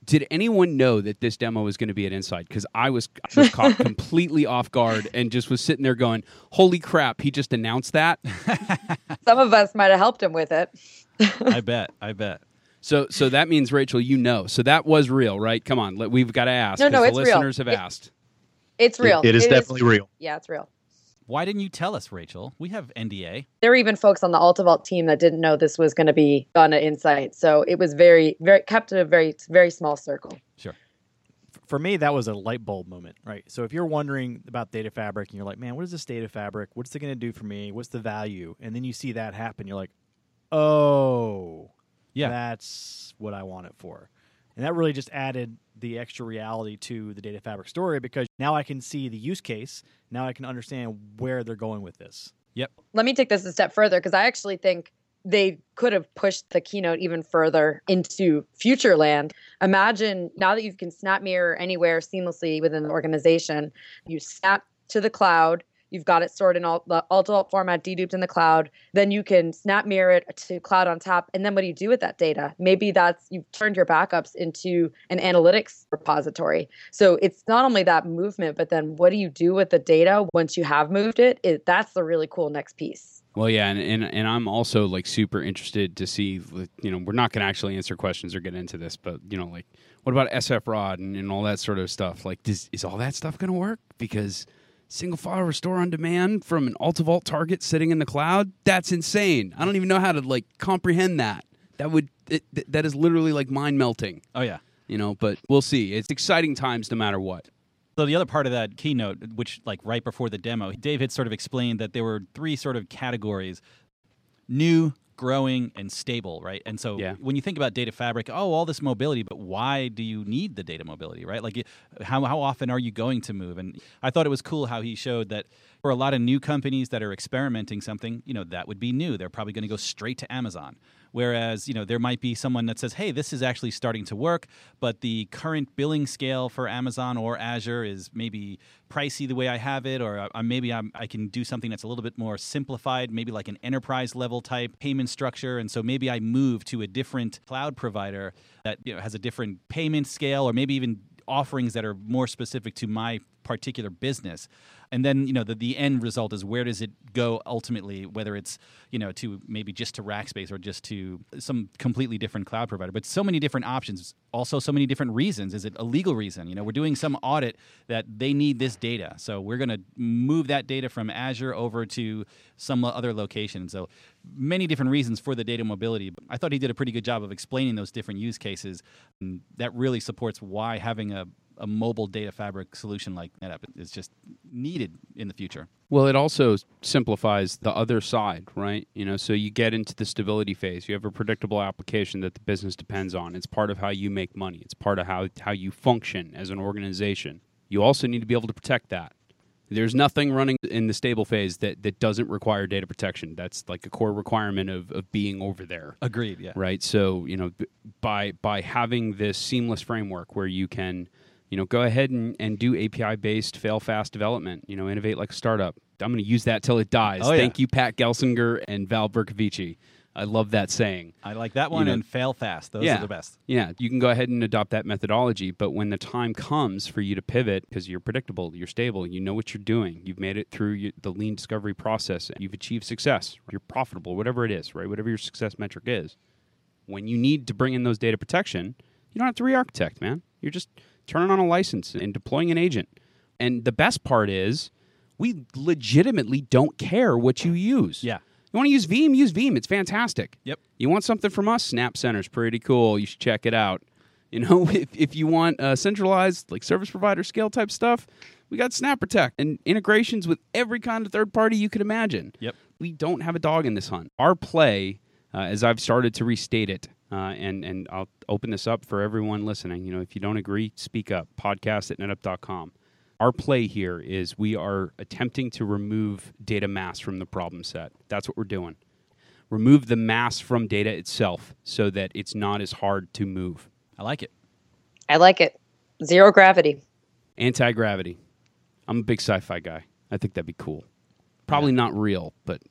[SPEAKER 5] Did anyone know that this demo was going to be at Insight? Because I was, I was caught completely off guard and just was sitting there going, "Holy crap! He just announced that."
[SPEAKER 9] Some of us might have helped him with it.
[SPEAKER 1] I bet. I bet.
[SPEAKER 5] So, so that means Rachel, you know. So that was real, right? Come on, let, we've got to ask.
[SPEAKER 9] No, no, it's
[SPEAKER 5] the
[SPEAKER 9] real.
[SPEAKER 5] listeners have
[SPEAKER 9] It-
[SPEAKER 5] asked.
[SPEAKER 9] It's real.
[SPEAKER 8] it is definitely real.
[SPEAKER 9] Yeah, it's real.
[SPEAKER 1] Why didn't you tell us, Rachel? We have NDA.
[SPEAKER 9] There were even folks on the AltaVault team that didn't know this was going to be done at Insight. So it was very, very kept in a very, very small circle.
[SPEAKER 1] Sure.
[SPEAKER 6] for me, that was a light bulb moment, right? So if you're wondering about data fabric and you're like, man, what is this data fabric? What's it going to do for me? What's the value? And then you see that happen, you're like, oh,
[SPEAKER 1] Yeah.
[SPEAKER 6] that's what I want it for. And that really just added the extra reality to the data fabric story because now I can see the use case. Now I can understand where they're going with this.
[SPEAKER 1] Yep.
[SPEAKER 9] Let me take this a step further because I actually think they could have pushed the keynote even further into future land. Imagine now that you can snap mirror anywhere seamlessly within the organization, you snap to the cloud. You've got it stored in all the alt format, deduped in the cloud. Then you can snap mirror it to Cloud ONTAP. And then what do you do with that data? Maybe that's you've turned your backups into an analytics repository. So it's not only that movement, but then what do you do with the data once you have moved it? it that's the really cool next piece.
[SPEAKER 5] Well, yeah, and, and and I'm also like super interested to see. You know, we're not going to actually answer questions or get into this, but you know, like what about SF Rod and, and all that sort of stuff? Like, does, is all that stuff going to work? Because single file restore on demand from an AltaVault target sitting in the cloud, that's insane. I don't even know how to like comprehend that. That would it, th- that is literally like mind melting.
[SPEAKER 1] Oh yeah.
[SPEAKER 5] You know, but we'll see. It's exciting times no matter what.
[SPEAKER 1] So the other part of that keynote, which like right before the demo, Dave had sort of explained that there were three sort of categories: new, growing, and stable, right? And so
[SPEAKER 5] Yeah.
[SPEAKER 1] when you think about data fabric, oh, all this mobility, but why do you need the data mobility, right? Like, how how often are you going to move? And I thought it was cool how he showed that for a lot of new companies that are experimenting something, you know, that would be new. They're probably going to go straight to Amazon. Whereas, you know, there might be someone that says, hey, this is actually starting to work, but the current billing scale for Amazon or Azure is maybe pricey the way I have it, or uh, maybe I'm, I can do something that's a little bit more simplified, maybe like an enterprise level type payment structure. And so maybe I move to a different cloud provider that you know, has a different payment scale, or maybe even offerings that are more specific to my particular business. And then you know the, the end result is where does it go ultimately whether it's you know to maybe just to rackspace or just to some completely different cloud provider. But so many different options also so many different reasons. Is it a legal reason? You know we're doing some audit that they need this data. So we're going to move that data from azure over to some other location. So many different reasons for the data mobility but i thought he did a pretty good job of explaining those different use cases. And that really supports why having a a mobile data fabric solution like NetApp is just needed in the future.
[SPEAKER 5] Well, it also simplifies the other side, right? You know, so you get into the stability phase. You have a predictable application that the business depends on. It's part of how you make money. It's part of how how you function as an organization. You also need to be able to protect that. There's nothing running in the stable phase that, that doesn't require data protection. That's like a core requirement of, of being over there.
[SPEAKER 1] Agreed, yeah.
[SPEAKER 5] Right? So, you know, by by having this seamless framework where you can you know, go ahead and, and do API based fail fast development. You know, innovate like a startup. I'm going to use that till it dies.
[SPEAKER 1] Oh, yeah.
[SPEAKER 5] Thank you, Pat Gelsinger and Val Bercovici. I love that saying.
[SPEAKER 1] I like that one
[SPEAKER 5] You know-
[SPEAKER 1] and fail fast. Those
[SPEAKER 5] yeah,
[SPEAKER 1] are the best.
[SPEAKER 5] Yeah, you can go ahead and adopt that methodology, but when the time comes for you to pivot, because you're predictable, you're stable, you know what you're doing, you've made it through your, the lean discovery process, you've achieved success, you're profitable, whatever it is, right? Whatever your success metric is. When you need to bring in those data protection, you don't have to re-architect, man. You're just turning on a license and deploying an agent. And the best part is, we legitimately don't care what you use.
[SPEAKER 1] Yeah.
[SPEAKER 5] You want to use Veeam? Use Veeam. It's fantastic.
[SPEAKER 1] Yep.
[SPEAKER 5] You want something from us? SnapCenter's pretty cool. You should check it out. You know, if, if you want uh, centralized, like service provider scale type stuff, we got SnapProtect and integrations with every kind of third party you could imagine.
[SPEAKER 1] Yep.
[SPEAKER 5] We don't have a dog in this hunt. Our play, uh, as I've started to restate it, uh, and, and I'll open this up for everyone listening. You know, if you don't agree, speak up. Podcast at netapp.com. Our play here is we are attempting to remove data mass from the problem set. That's what we're doing. Remove the mass from data itself so that it's not as hard to move.
[SPEAKER 1] I like it.
[SPEAKER 9] I like it. Zero gravity.
[SPEAKER 5] Anti gravity. I'm a big sci fi guy. I think that'd be cool. Probably not real, but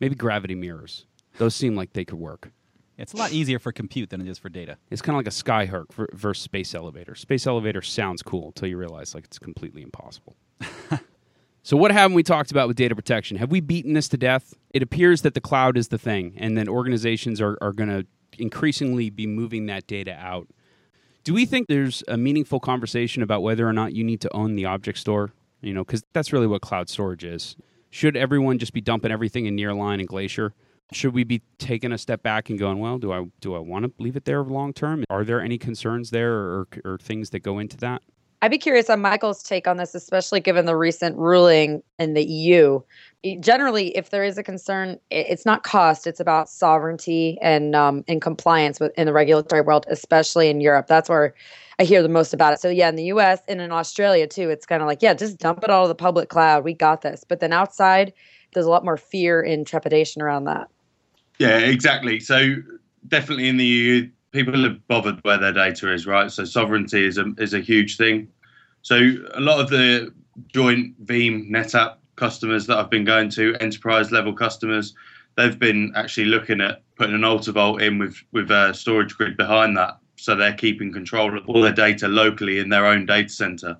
[SPEAKER 5] maybe gravity mirrors. Those seem like they could work.
[SPEAKER 1] It's a lot easier for compute than it is for data.
[SPEAKER 5] It's kind of like a skyhook ver- versus space elevator. Space elevator sounds cool until you realize like it's completely impossible. so what haven't we talked about with data protection? Have we beaten this to death? It appears that the cloud is the thing, and then organizations are, are going to increasingly be moving that data out. Do we think there's a meaningful conversation about whether or not you need to own the object store? You know, because that's really what cloud storage is. Should everyone just be dumping everything in Nearline and Glacier? Should we be taking a step back and going, well, do I do I want to leave it there long term? Are there any concerns there or, or things that go into that?
[SPEAKER 9] I'd be curious on Michael's take on this, especially given the recent ruling in the EU. Generally, if there is a concern, it's not cost; it's about sovereignty and um, compliance with in the regulatory world, especially in Europe. That's where I hear the most about it. So yeah, in the U.S. and in Australia too, it's kind of like yeah, just dump it all to the public cloud. We got this. But then outside, there's a lot more fear and trepidation around that.
[SPEAKER 7] Yeah, exactly. So definitely in the EU, people are bothered where their data is, right? So sovereignty is a is a huge thing. So a lot of the joint Veeam NetApp customers that I've been going to, enterprise level customers, they've been actually looking at putting an AltaVault in with with a StorageGRID behind that, so they're keeping control of all their data locally in their own data center.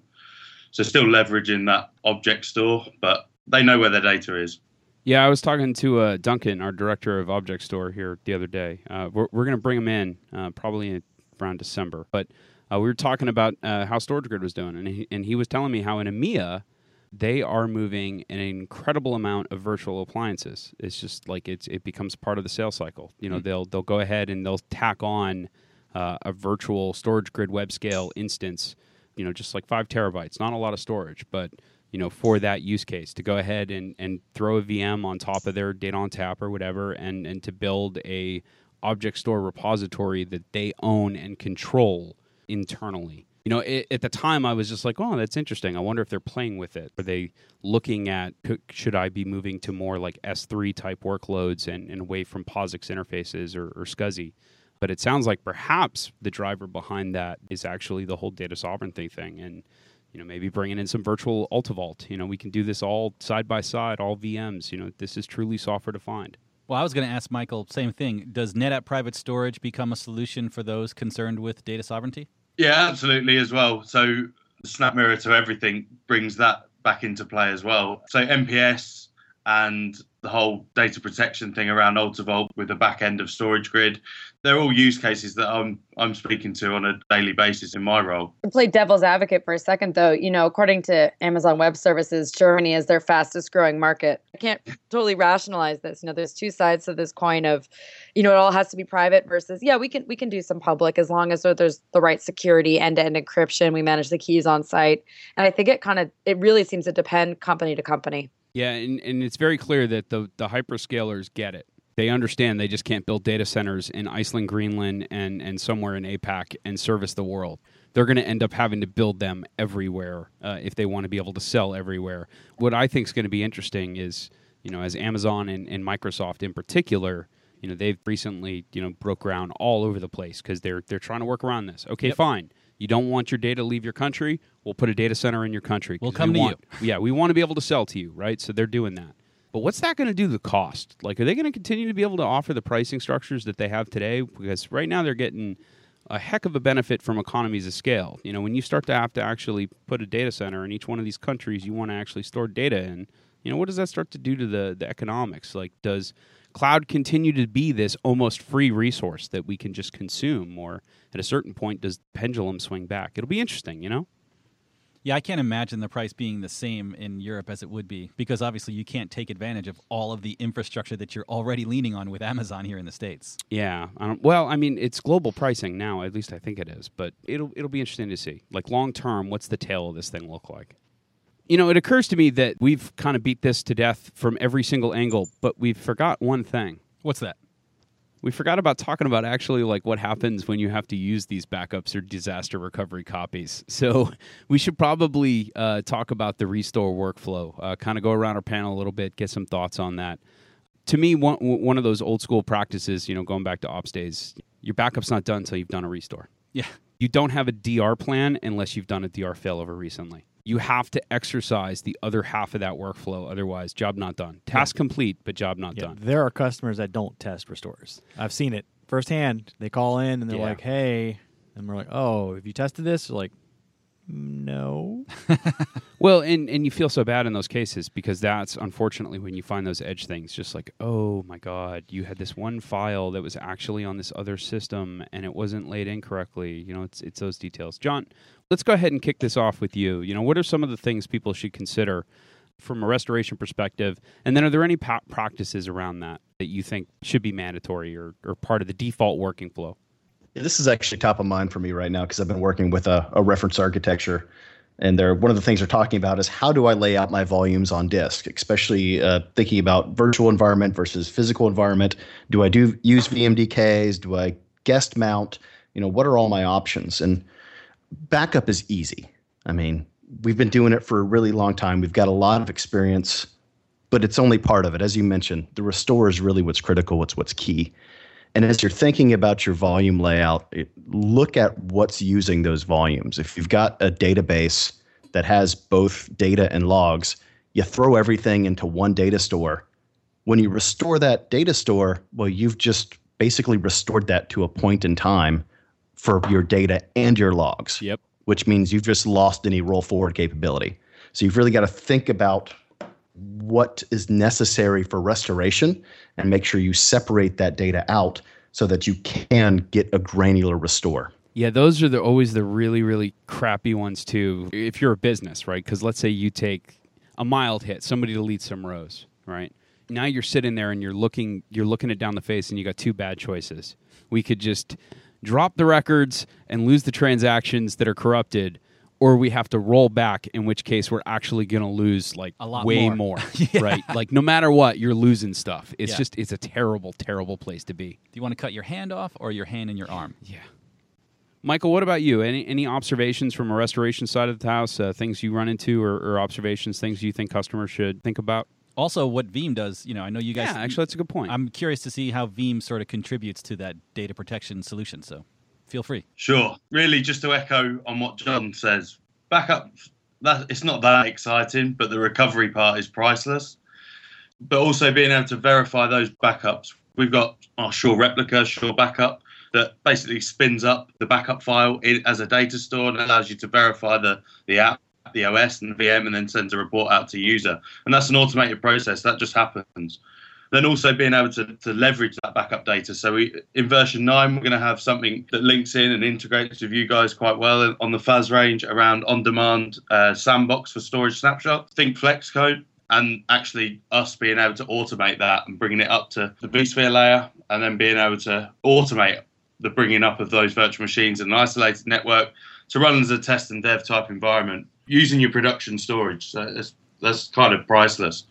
[SPEAKER 7] So still leveraging that object store, but they know where their data is.
[SPEAKER 5] Yeah, I was talking to uh, Duncan, our director of Object Store, here the other day. Uh, we're we're going to bring him in uh, probably in, around December, but uh, we were talking about uh, how StorageGRID was doing, and he, and he was telling me how in EMEA they are moving an incredible amount of virtual appliances. It's just like it's it becomes part of the sales cycle. You know, they'll they'll go ahead and they'll tack on uh, a virtual StorageGRID web scale instance. You know, just like five terabytes, not a lot of storage, but you know, for that use case to go ahead and, and throw a VM on top of their Data ONTAP or whatever and, and to build a object store repository that they own and control internally. You know, it, at the time, I was just like, "Oh, that's interesting. I wonder if they're playing with it. Are they looking at should I be moving to more like S3 type workloads and, and away from POSIX interfaces or, or SCSI?" But it sounds like perhaps the driver behind that is actually the whole data sovereignty thing, and you know, maybe bringing in some virtual AltaVault. You know, we can do this all side by side, all VMs. You know, this is truly software defined.
[SPEAKER 1] Well, I was going to ask Michael, same thing. Does NetApp Private Storage become a solution for those concerned with data sovereignty?
[SPEAKER 7] Yeah, absolutely as well. So the SnapMirror to everything brings that back into play as well. So MPS and the whole data protection thing around AltaVault with the back end of StorageGRID, they're all use cases that I'm I'm speaking to on a daily basis in my role.
[SPEAKER 9] To play devil's advocate for a second, though, you know, according to Amazon Web Services, Germany is their fastest growing market. I can't totally rationalize this. You know, there's two sides to this coin of, you know, it all has to be private versus, yeah, we can we can do some public as long as there's the right security, end to end encryption. We manage the keys on site, and I think it kind of it really seems to depend company to company.
[SPEAKER 5] Yeah, and, and it's very clear that the the hyperscalers get it. They understand they just can't build data centers in Iceland, Greenland, and and somewhere in APAC and service the world. They're going to end up having to build them everywhere uh, if they want to be able to sell everywhere. What I think is going to be interesting is, you know, as Amazon and, and Microsoft in particular, you know, they've recently, you know, broke ground all over the place because they're they're trying to work around this. Okay,
[SPEAKER 1] Yep.
[SPEAKER 5] fine. You don't want your data to leave your country? We'll put a data center in your country.
[SPEAKER 1] We'll come
[SPEAKER 5] we
[SPEAKER 1] to
[SPEAKER 5] want, Yeah, we want to be able to sell to you, right? So they're doing that. But what's that going to do to the cost? Like, are they going to continue to be able to offer the pricing structures that they have today? Because right now they're getting a heck of a benefit from economies of scale. You know, when you start to have to actually put a data center in each one of these countries you want to actually store data in, you know, what does that start to do to the, the economics? Like, does cloud continue to be this almost free resource that we can just consume? Or at a certain point, does the pendulum swing back? It'll be interesting, you know?
[SPEAKER 1] Yeah, I can't imagine the price being the same in Europe as it would be because obviously you can't take advantage of all of the infrastructure that you're already leaning on with Amazon here in the States.
[SPEAKER 5] Yeah. I don't, well, I mean, it's global pricing now. At least I think it is. But it'll it'll be interesting to see. Like long term, what's the tail of this thing look like? You know, it occurs to me that we've kind of beat this to death from every single angle, but we forgot one thing.
[SPEAKER 1] What's that?
[SPEAKER 5] We forgot about talking about actually like what happens when you have to use these backups or disaster recovery copies. So we should probably uh, talk about the restore workflow. Uh, kind of go around our panel a little bit, get some thoughts on that. To me, one one of those old school practices, you know, going back to ops days, your backup's not done until you've done a restore.
[SPEAKER 1] Yeah.
[SPEAKER 5] You don't have a DR plan unless you've done a DR failover recently. You have to exercise the other half of that workflow, otherwise, job not done. Task complete, but job not
[SPEAKER 6] Yeah,
[SPEAKER 5] done.
[SPEAKER 6] there are customers that don't test restores. I've seen it firsthand. They call in and they're
[SPEAKER 5] Yeah.
[SPEAKER 6] like, "Hey," and we're like, "Oh, have you tested this?" They're like, "No."
[SPEAKER 5] Well, and, and you feel so bad in those cases because that's unfortunately when you find those edge things, just like, oh my God, you had this one file that was actually on this other system and it wasn't laid in correctly. You know, it's it's those details. John, let's go ahead and kick this off with you. You know, what are some of the things people should consider from a restoration perspective? And then are there any pa- practices around that that you think should be mandatory or, or part of the default working flow?
[SPEAKER 8] This is actually top of mind for me right now because I've been working with a, a reference architecture, and they're one of the things they're talking about is how do I lay out my volumes on disk, especially uh, thinking about virtual environment versus physical environment. Do I do use VMDKs? Do I guest mount? You know, what are all my options? And backup is easy. I mean, we've been doing it for a really long time. We've got a lot of experience, but it's only part of it. As you mentioned, the restore is really what's critical. It's what's key. And as you're thinking about your volume layout, look at what's using those volumes. If you've got a database that has both data and logs, you throw everything into one data store. When you restore that data store, well, you've just basically restored that to a point in time for your data and your logs
[SPEAKER 5] Yep.
[SPEAKER 8] which means you've just lost any roll forward capability. So you've really got to think about what is necessary for restoration and make sure you separate that data out so that you can get a granular restore.
[SPEAKER 5] Yeah, those are the always the really really crappy ones too. If you're a business, right? Because let's say you take a mild hit, somebody deletes some rows, right? Now you're sitting there and you're looking you're looking it down the face, and you got two bad choices. We could just drop the records and lose the transactions that are corrupted, or we have to roll back. In which case, we're actually going to lose like
[SPEAKER 1] A lot
[SPEAKER 5] way
[SPEAKER 1] more.
[SPEAKER 5] more, right? Like no matter what, you're losing stuff. It's
[SPEAKER 1] Yeah.
[SPEAKER 5] just it's a terrible, terrible place to be.
[SPEAKER 1] Do you want to cut your hand off or your hand and your arm?
[SPEAKER 5] Yeah. Michael, what about you? Any any observations from a restoration side of the house? Uh, things you run into, or, or observations, things you think customers should think about?
[SPEAKER 1] Also, what Veeam does, you know, I know you guys.
[SPEAKER 5] yeah, actually, that's a good point.
[SPEAKER 1] I'm curious to see how Veeam sort of contributes to that data protection solution. So, feel free.
[SPEAKER 7] Sure. Really, just to echo on what John says, backup. That it's not that exciting, but the recovery part is priceless. But also being able to verify those backups. We've got our SureReplica, Sure backup that basically spins up the backup file as a data store and allows you to verify the the app, the OS, and the VM, and then sends a report out to user. And that's an automated process that just happens then also being able to, to leverage that backup data. So we, in version nine, we're going to have something that links in and integrates with you guys quite well on the FAS range around on-demand uh, sandbox for storage snapshot. Think FlexClone. And actually, us being able to automate that and bringing it up to the vSphere layer, and then being able to automate the bringing up of those virtual machines in an isolated network to run as a test and dev type environment using your production storage. So that's, that's kind of priceless.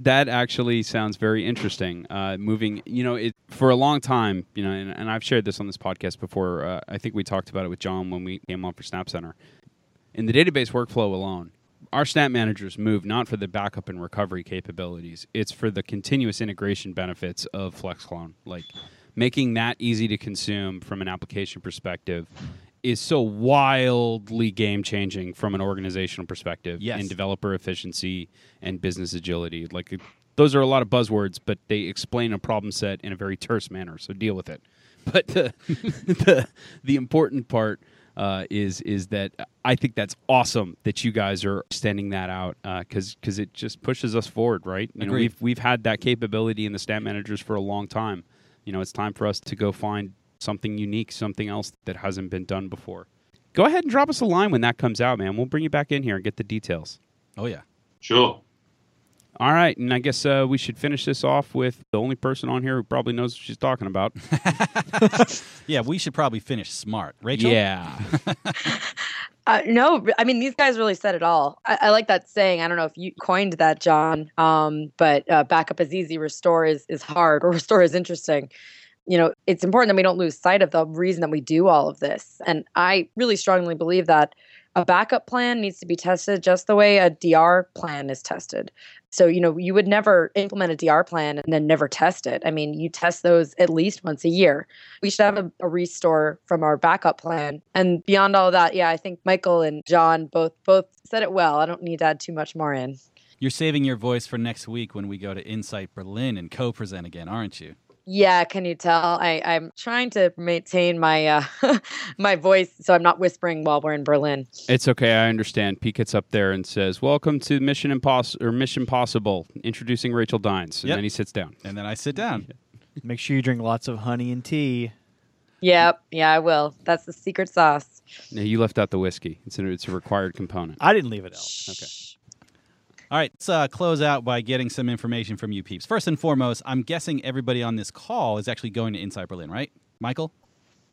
[SPEAKER 5] That actually sounds very interesting. Uh, moving, you know, it for a long time, you know, and, and I've shared this on this podcast before. Uh, I think we talked about it with John when we came on for SnapCenter. In the database workflow alone, our SnapManagers move not for the backup and recovery capabilities; it's for the continuous integration benefits of FlexClone, like making that easy to consume from an application perspective is so wildly game changing from an organizational perspective
[SPEAKER 1] Yes.
[SPEAKER 5] in developer efficiency and business agility. Like those are a lot of buzzwords, but they explain a problem set in a very terse manner. So deal with it. But the the, the important part uh, is is that I think that's awesome that you guys are extending that out because because it just pushes us forward, right? You know, we've we've had that capability in the SnapManagers for a long time. You know, it's time for us to go find something unique, something else that hasn't been done before. Go ahead and drop us a line when that comes out, man. We'll bring you back in here and get the details.
[SPEAKER 1] Oh yeah.
[SPEAKER 7] Sure.
[SPEAKER 5] All right, and I guess uh, we should finish this off with the only person on here who probably knows what she's talking about.
[SPEAKER 1] Yeah, we should probably finish smart. Rachel?
[SPEAKER 5] Yeah.
[SPEAKER 9] Uh, no, I mean these guys really said it all. I, I like that saying. I don't know if you coined that, John. Um, but uh, backup is easy, restore is is hard, or restore is interesting. You know, it's important that we don't lose sight of the reason that we do all of this. And I really strongly believe that a backup plan needs to be tested just the way a DR plan is tested. So, you know, you would never implement a DR plan and then never test it. I mean, you test those at least once a year. We should have a, a restore from our backup plan. And beyond all that, yeah, I think Michael and John both both said it well. I don't need to add too much more in.
[SPEAKER 1] You're saving your voice for next week when we go to Insight Berlin and co-present again, aren't you?
[SPEAKER 9] Yeah, can you tell? I, I'm trying to maintain my uh, my voice so I'm not whispering while we're in Berlin.
[SPEAKER 5] It's okay. I understand. Pete gets up there and says, "Welcome to Mission Impossible or Mission Possible." Introducing Rachel Dines, and
[SPEAKER 1] Yep.
[SPEAKER 5] then he sits down.
[SPEAKER 1] And then I sit down.
[SPEAKER 6] Make sure you drink lots of honey and tea.
[SPEAKER 9] Yep, yeah, I will. That's the secret sauce.
[SPEAKER 5] Now, you left out the whiskey. It's a, it's a required component.
[SPEAKER 6] I didn't leave it out.
[SPEAKER 5] Okay.
[SPEAKER 1] All right, let's uh, close out by getting some information from you peeps. First and foremost, I'm guessing everybody on this call is actually going to Insight Berlin, right? Michael?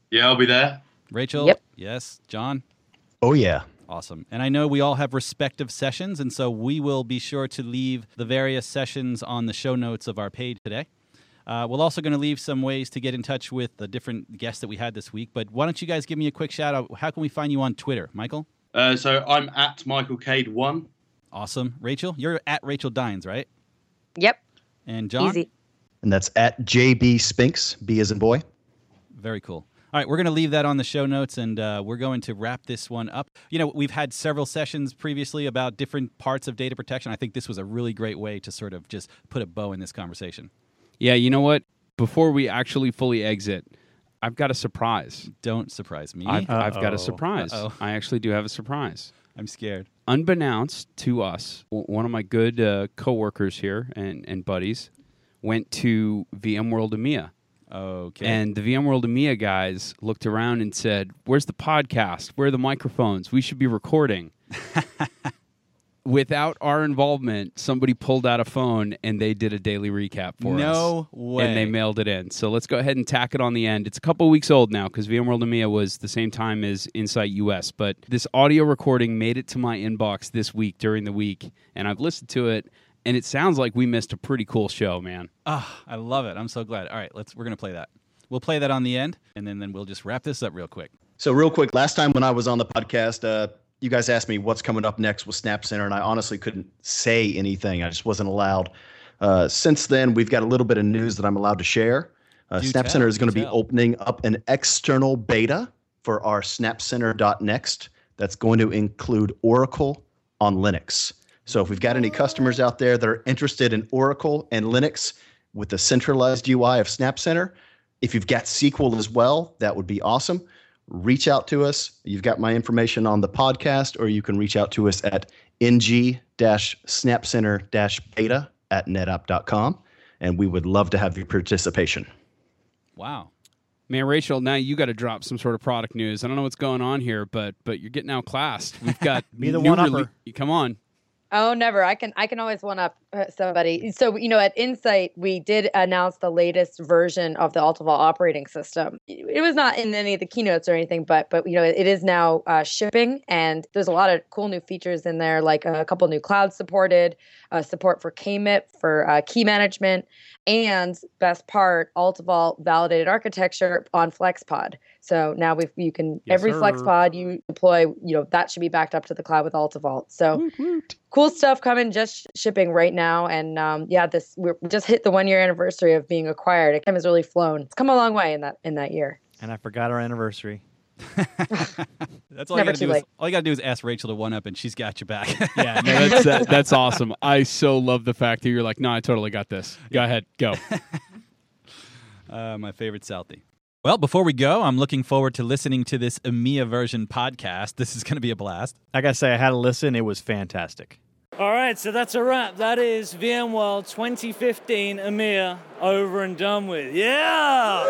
[SPEAKER 7] Yeah, I'll be there.
[SPEAKER 1] Rachel?
[SPEAKER 9] Yep.
[SPEAKER 1] Yes. John?
[SPEAKER 8] Oh yeah.
[SPEAKER 1] Awesome. And I know we all have respective sessions, and so we will be sure to leave the various sessions on the show notes of our page today. Uh, we're also going to leave some ways to get in touch with the different guests that we had this week. But why don't you guys give me a quick shout out? How can we find you on Twitter, Michael?
[SPEAKER 7] Uh, so I'm at Michael Cade one.
[SPEAKER 1] Awesome. Rachel? You're at Rachel Dines, right?
[SPEAKER 9] Yep,
[SPEAKER 1] And John?
[SPEAKER 9] easy.
[SPEAKER 8] And that's at JB Spinks, B as in boy.
[SPEAKER 1] Very cool. All right, we're going to leave that on the show notes and uh, we're going to wrap this one up. You know, we've had several sessions previously about different parts of data protection. I think this was a really great way to sort of just put a bow in this conversation.
[SPEAKER 5] Yeah, you know what? Before we actually fully exit, I've got a surprise.
[SPEAKER 1] Don't surprise me.
[SPEAKER 5] I've, I've got a surprise.
[SPEAKER 1] Uh-oh.
[SPEAKER 5] I actually do have a surprise.
[SPEAKER 1] I'm scared.
[SPEAKER 5] Unbeknownst to us, one of my good uh, coworkers here and, and buddies went to VMworld EMEA.
[SPEAKER 1] Okay.
[SPEAKER 5] And the VMworld EMEA guys looked around and said, Where's the podcast? Where are the microphones? We should be recording. Without our involvement, somebody pulled out a phone and they did a daily recap for us.
[SPEAKER 1] no way.
[SPEAKER 5] And they mailed it in. So let's go ahead and tack it on the end. It's a couple weeks old now because VMworld EMEA was the same time as Insight US. But this audio recording made it to my inbox this week during the week, and I've listened to it, and it sounds like we missed a pretty cool show, man.
[SPEAKER 1] Ah, I love it. I'm so glad. All right, let's we're going to play that. We'll play that on the end and then then we'll just wrap this up real quick.
[SPEAKER 8] So real quick, last time when I was on the podcast, uh, you guys asked me what's coming up next with SnapCenter, and I honestly couldn't say anything. I just wasn't allowed. Uh, since then, we've got a little bit of news that I'm allowed to share. Uh, Snap
[SPEAKER 1] tell,
[SPEAKER 8] Center is going to be opening up an external beta for our SnapCenter.next that's going to include Oracle on Linux. So if we've got any customers out there that are interested in Oracle and Linux with the centralized UI of SnapCenter, if you've got SQL as well, that would be awesome. Reach out to us. You've got my information on the podcast, or you can reach out to us at ng-snapcenter-beta at netapp.com, and we would love to have your participation.
[SPEAKER 1] Wow.
[SPEAKER 5] Man, Rachel, now you got to drop some sort of product news. I don't know what's going on here, but but you're getting outclassed. We've got
[SPEAKER 6] Be the one-upper.
[SPEAKER 5] rele- Come on.
[SPEAKER 9] Oh, never. I can I can always one up somebody. So you know, at Insight, we did announce the latest version of the AltaVault operating system. It was not in any of the keynotes or anything, but but you know, it is now uh, shipping, and there's a lot of cool new features in there, like a couple new clouds supported, uh, support for KMIP for uh, key management, and best part, AltaVault validated architecture on FlexPod. So now we you can
[SPEAKER 5] Yes,
[SPEAKER 9] every
[SPEAKER 5] sir.
[SPEAKER 9] FlexPod you deploy, you know, that should be backed up to the cloud with AltaVault. So cool stuff coming, just shipping right now. And um, yeah, this we're, we just hit the one year anniversary of being acquired. It has really flown. It's come a long way in that in that year.
[SPEAKER 6] And I forgot our anniversary.
[SPEAKER 1] That's all you got to
[SPEAKER 9] too
[SPEAKER 1] do. Is, all you got to do is ask Rachel to one up, and she's got your back.
[SPEAKER 5] Yeah, no, that's that, that's awesome. I so love the fact that you're like, no, I totally got this. Go ahead, go.
[SPEAKER 1] Uh, my favorite Southie. Well, before we go, I'm looking forward to listening to this EMEA version podcast. This is going to be a blast.
[SPEAKER 6] I gotta say, I had a listen. It was fantastic.
[SPEAKER 10] All right, so that's a wrap. That is VMworld 2015 EMEA over and done with. Yeah!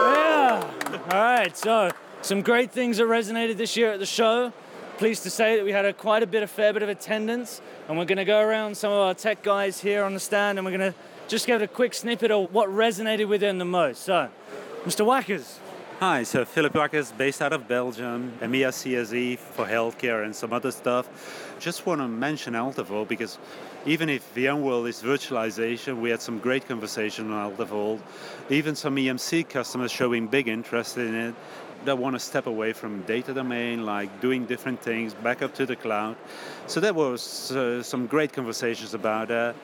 [SPEAKER 10] Yeah! All right, so some great things that resonated this year at the show. Pleased to say that we had a, quite a bit, a fair bit of attendance, and we're going to go around some of our tech guys here on the stand, and we're going to just give it a quick snippet of what resonated with them the most. So, Mr. Wackers.
[SPEAKER 11] Hi, so Philip Wackers, based out of Belgium, EMEA CSE for healthcare and some other stuff. Just want to mention AltaVault because even if VMworld is virtualization, we had some great conversation on AltaVault. Even some EMC customers showing big interest in it that want to step away from Data Domain, like doing different things, back up to the cloud. So that was uh, some great conversations about that.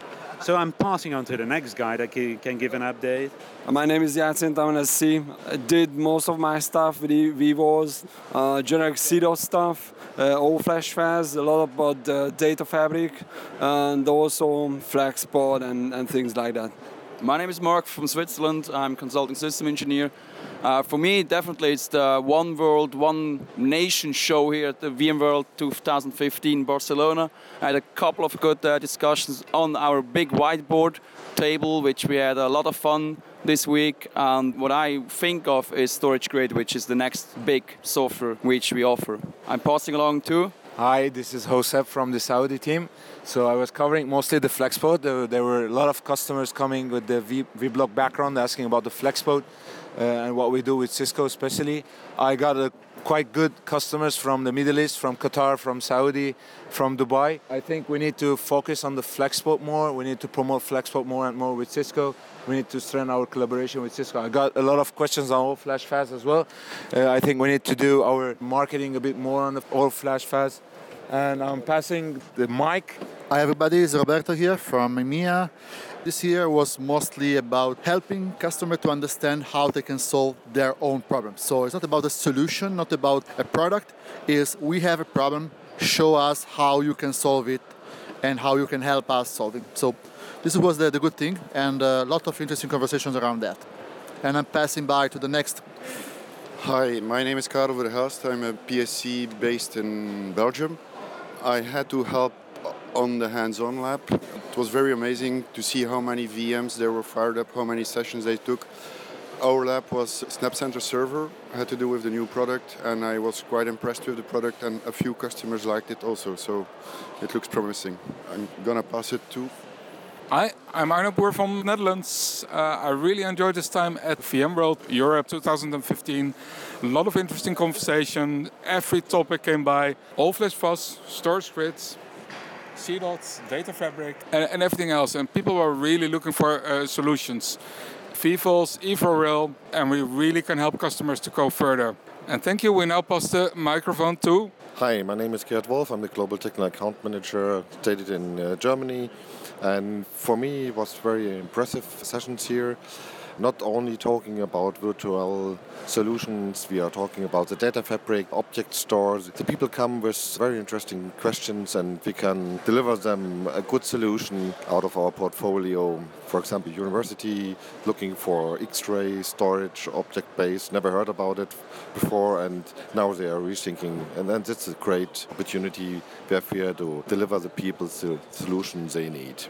[SPEAKER 11] So I'm passing on to the next guy that can, give an update.
[SPEAKER 12] My name is Jacint, I'm an SC. I did most of my stuff with VWAS, uh, generic CDOT stuff, uh, All Flash FAS, a lot about uh, data fabric, and also FlexPod and, and things like that.
[SPEAKER 13] My name is Mark from Switzerland. I'm consulting system engineer. Uh, for me, definitely it's the One World, One Nation show here at the VMworld 2015 Barcelona. I had a couple of good uh, discussions on our big whiteboard table, which we had a lot of fun this week. And what I think of is StorageGRID, which is the next big software which we offer. I'm passing along too.
[SPEAKER 14] Hi, this is Josep from the Saudi team. So I was covering mostly the FlexPod. There, there were a lot of customers coming with the v, VBlock background asking about the FlexPod uh, and what we do with Cisco especially. I got a quite good customers from the Middle East, from Qatar, from Saudi, from Dubai. I think we need to focus on the FlexPod more. We need to promote FlexPod more and more with Cisco. We need to strengthen our collaboration with Cisco. I got a lot of questions on All Flash FAS as well. Uh, I think we need to do our marketing a bit more on the All Flash FAS. And I'm passing the mic.
[SPEAKER 15] Hi everybody, it's Roberto here from EMEA. This year was mostly about helping customer to understand how they can solve their own problems. So it's not about a solution, not about a product, is we have a problem, show us how you can solve it and how you can help us solve it. So this was the, the good thing and a lot of interesting conversations around that. And I'm passing by to the next
[SPEAKER 16] Hi, my name is Karel Verhaast. I'm a PSC based in Belgium. I had to help on the hands-on lab. It was very amazing to see how many VMs they were fired up, how many sessions they took. Our lab was SnapCenter Server, had to do with the new product, and I was quite impressed with the product, and a few customers liked it also, so it looks promising. I'm gonna pass it to
[SPEAKER 17] Hi, I'm Arno Boer from Netherlands. Uh, I really enjoyed this time at VMworld Europe 2015. A lot of interesting conversation. Every topic came by. All Flash FAS, StorageGRIDs, CDOT, data fabric, and, and everything else. And people were really looking for uh, solutions. VFOS, EVRL, and we really can help customers to go further. And thank you. We now pass the microphone to.
[SPEAKER 18] Hi, my name is Gerd Wolf. I'm the Global Technical Account Manager stated in uh, Germany. And for me, it was very impressive sessions here. Not only talking about virtual solutions, we are talking about the data fabric, object stores. The people come with very interesting questions, and we can deliver them a good solution out of our portfolio. For example, university looking for X-ray storage, object-based, never heard about it before, and now they are rethinking. And then that's a great opportunity where we are to deliver the people the solution they need.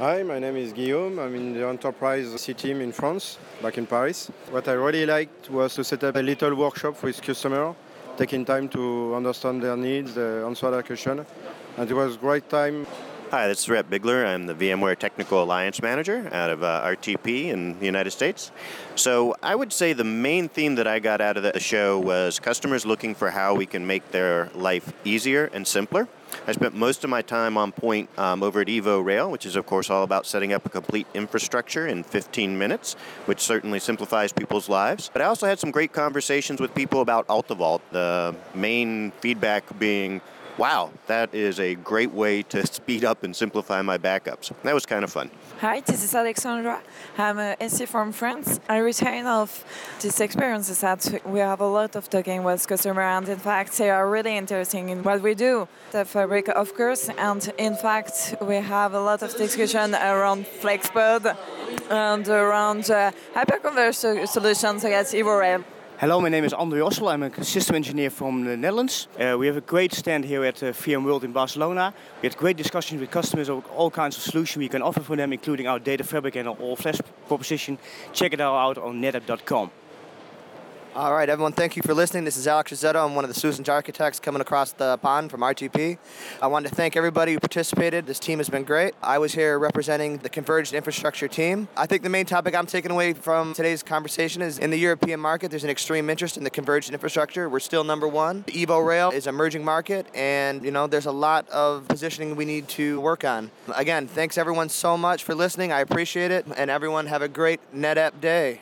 [SPEAKER 19] Hi, my name is Guillaume. I'm in the enterprise C team in France, back in Paris. What I really liked was to set up a little workshop with customer, taking time to understand their needs, uh, answer their question. And it was great time.
[SPEAKER 20] Hi, this is Rhett Bigler. I'm the VMware Technical Alliance Manager out of uh, RTP in the United States. So I would say the main theme that I got out of the show was customers looking for how we can make their life easier and simpler. I spent most of my time on point um, over at Evo Rail, which is, of course, all about setting up a complete infrastructure in 15 minutes, which certainly simplifies people's lives. But I also had some great conversations with people about AltaVault, the main feedback being, wow, that is a great way to speed up and simplify my backups. That was kind of fun.
[SPEAKER 21] Hi, this is Alexandra. I'm a SC from France. I retain of this experience is that we have a lot of talking with customers and in fact they are really interested in what we do. The fabric of course and in fact we have a lot of discussion around FlexPod and around uh, hyperconverged solutions against EvoRail.
[SPEAKER 22] Hello, my name is André Ossel. I'm a system engineer from the Netherlands. Uh, we have a great stand here at uh, VMworld in Barcelona. We had great discussions with customers of all kinds of solutions we can offer for them, including our data fabric and our all-flash proposition. Check it out on netapp.com.
[SPEAKER 23] All right, everyone, thank you for listening. This is Alex Rossetto. I'm one of the Susan's architects coming across the pond from RTP. I wanted to thank everybody who participated. This team has been great. I was here representing the converged infrastructure team. I think the main topic I'm taking away from today's conversation is in the European market, there's an extreme interest in the converged infrastructure. We're still number one. Evo Rail is an emerging market, and you know there's a lot of positioning we need to work on. Again, thanks everyone so much for listening. I appreciate it, and everyone have a great NetApp day.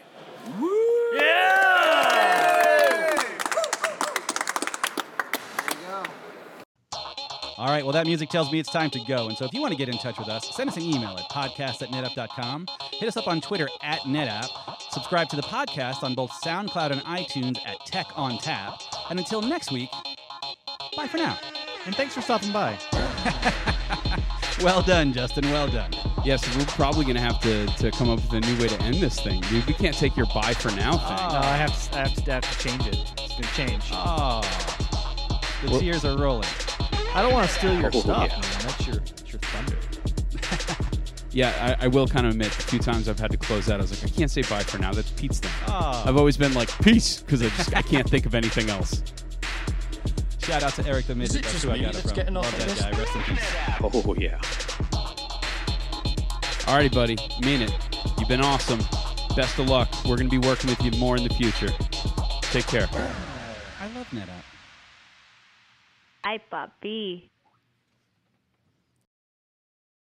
[SPEAKER 1] All right, well, that music tells me it's time to go. And so if you want to get in touch with us, send us an email at podcast at netapp.com. Hit us up on Twitter at netapp. Subscribe to the podcast on both SoundCloud and iTunes at Tech ONTAP. And until next week, bye for now.
[SPEAKER 6] And thanks for stopping by.
[SPEAKER 1] Well done, Justin. Well done.
[SPEAKER 5] Yes, we're probably going to have to to come up with a new way to end this thing, dude. We can't take your bye for now thing. Oh.
[SPEAKER 6] No, I have, to, I, have to, I have to change it. It's going to change.
[SPEAKER 1] Oh. The
[SPEAKER 6] Well-
[SPEAKER 1] tears are rolling.
[SPEAKER 6] I don't want to steal your
[SPEAKER 5] Oh,
[SPEAKER 6] stuff,
[SPEAKER 5] yeah.
[SPEAKER 6] man. That's your, that's your thunder.
[SPEAKER 5] Yeah, I, I will kind of admit, a few times I've had to close out. I was like, I can't say bye for now. That's Pete's thing.
[SPEAKER 1] Oh.
[SPEAKER 5] I've always been like, peace, because I just I can't think of anything else.
[SPEAKER 1] Shout out to Eric the Midget. That's
[SPEAKER 5] just
[SPEAKER 1] who I
[SPEAKER 5] me
[SPEAKER 1] got it from.
[SPEAKER 5] getting off
[SPEAKER 1] Love that
[SPEAKER 5] this?
[SPEAKER 1] guy. Rest in peace.
[SPEAKER 5] Oh, yeah. Alrighty, buddy. Mean it. You've been awesome. Best of luck. We're going to be working with you more in the future. Take care.
[SPEAKER 1] I love NetApp.
[SPEAKER 24] Ay, papi.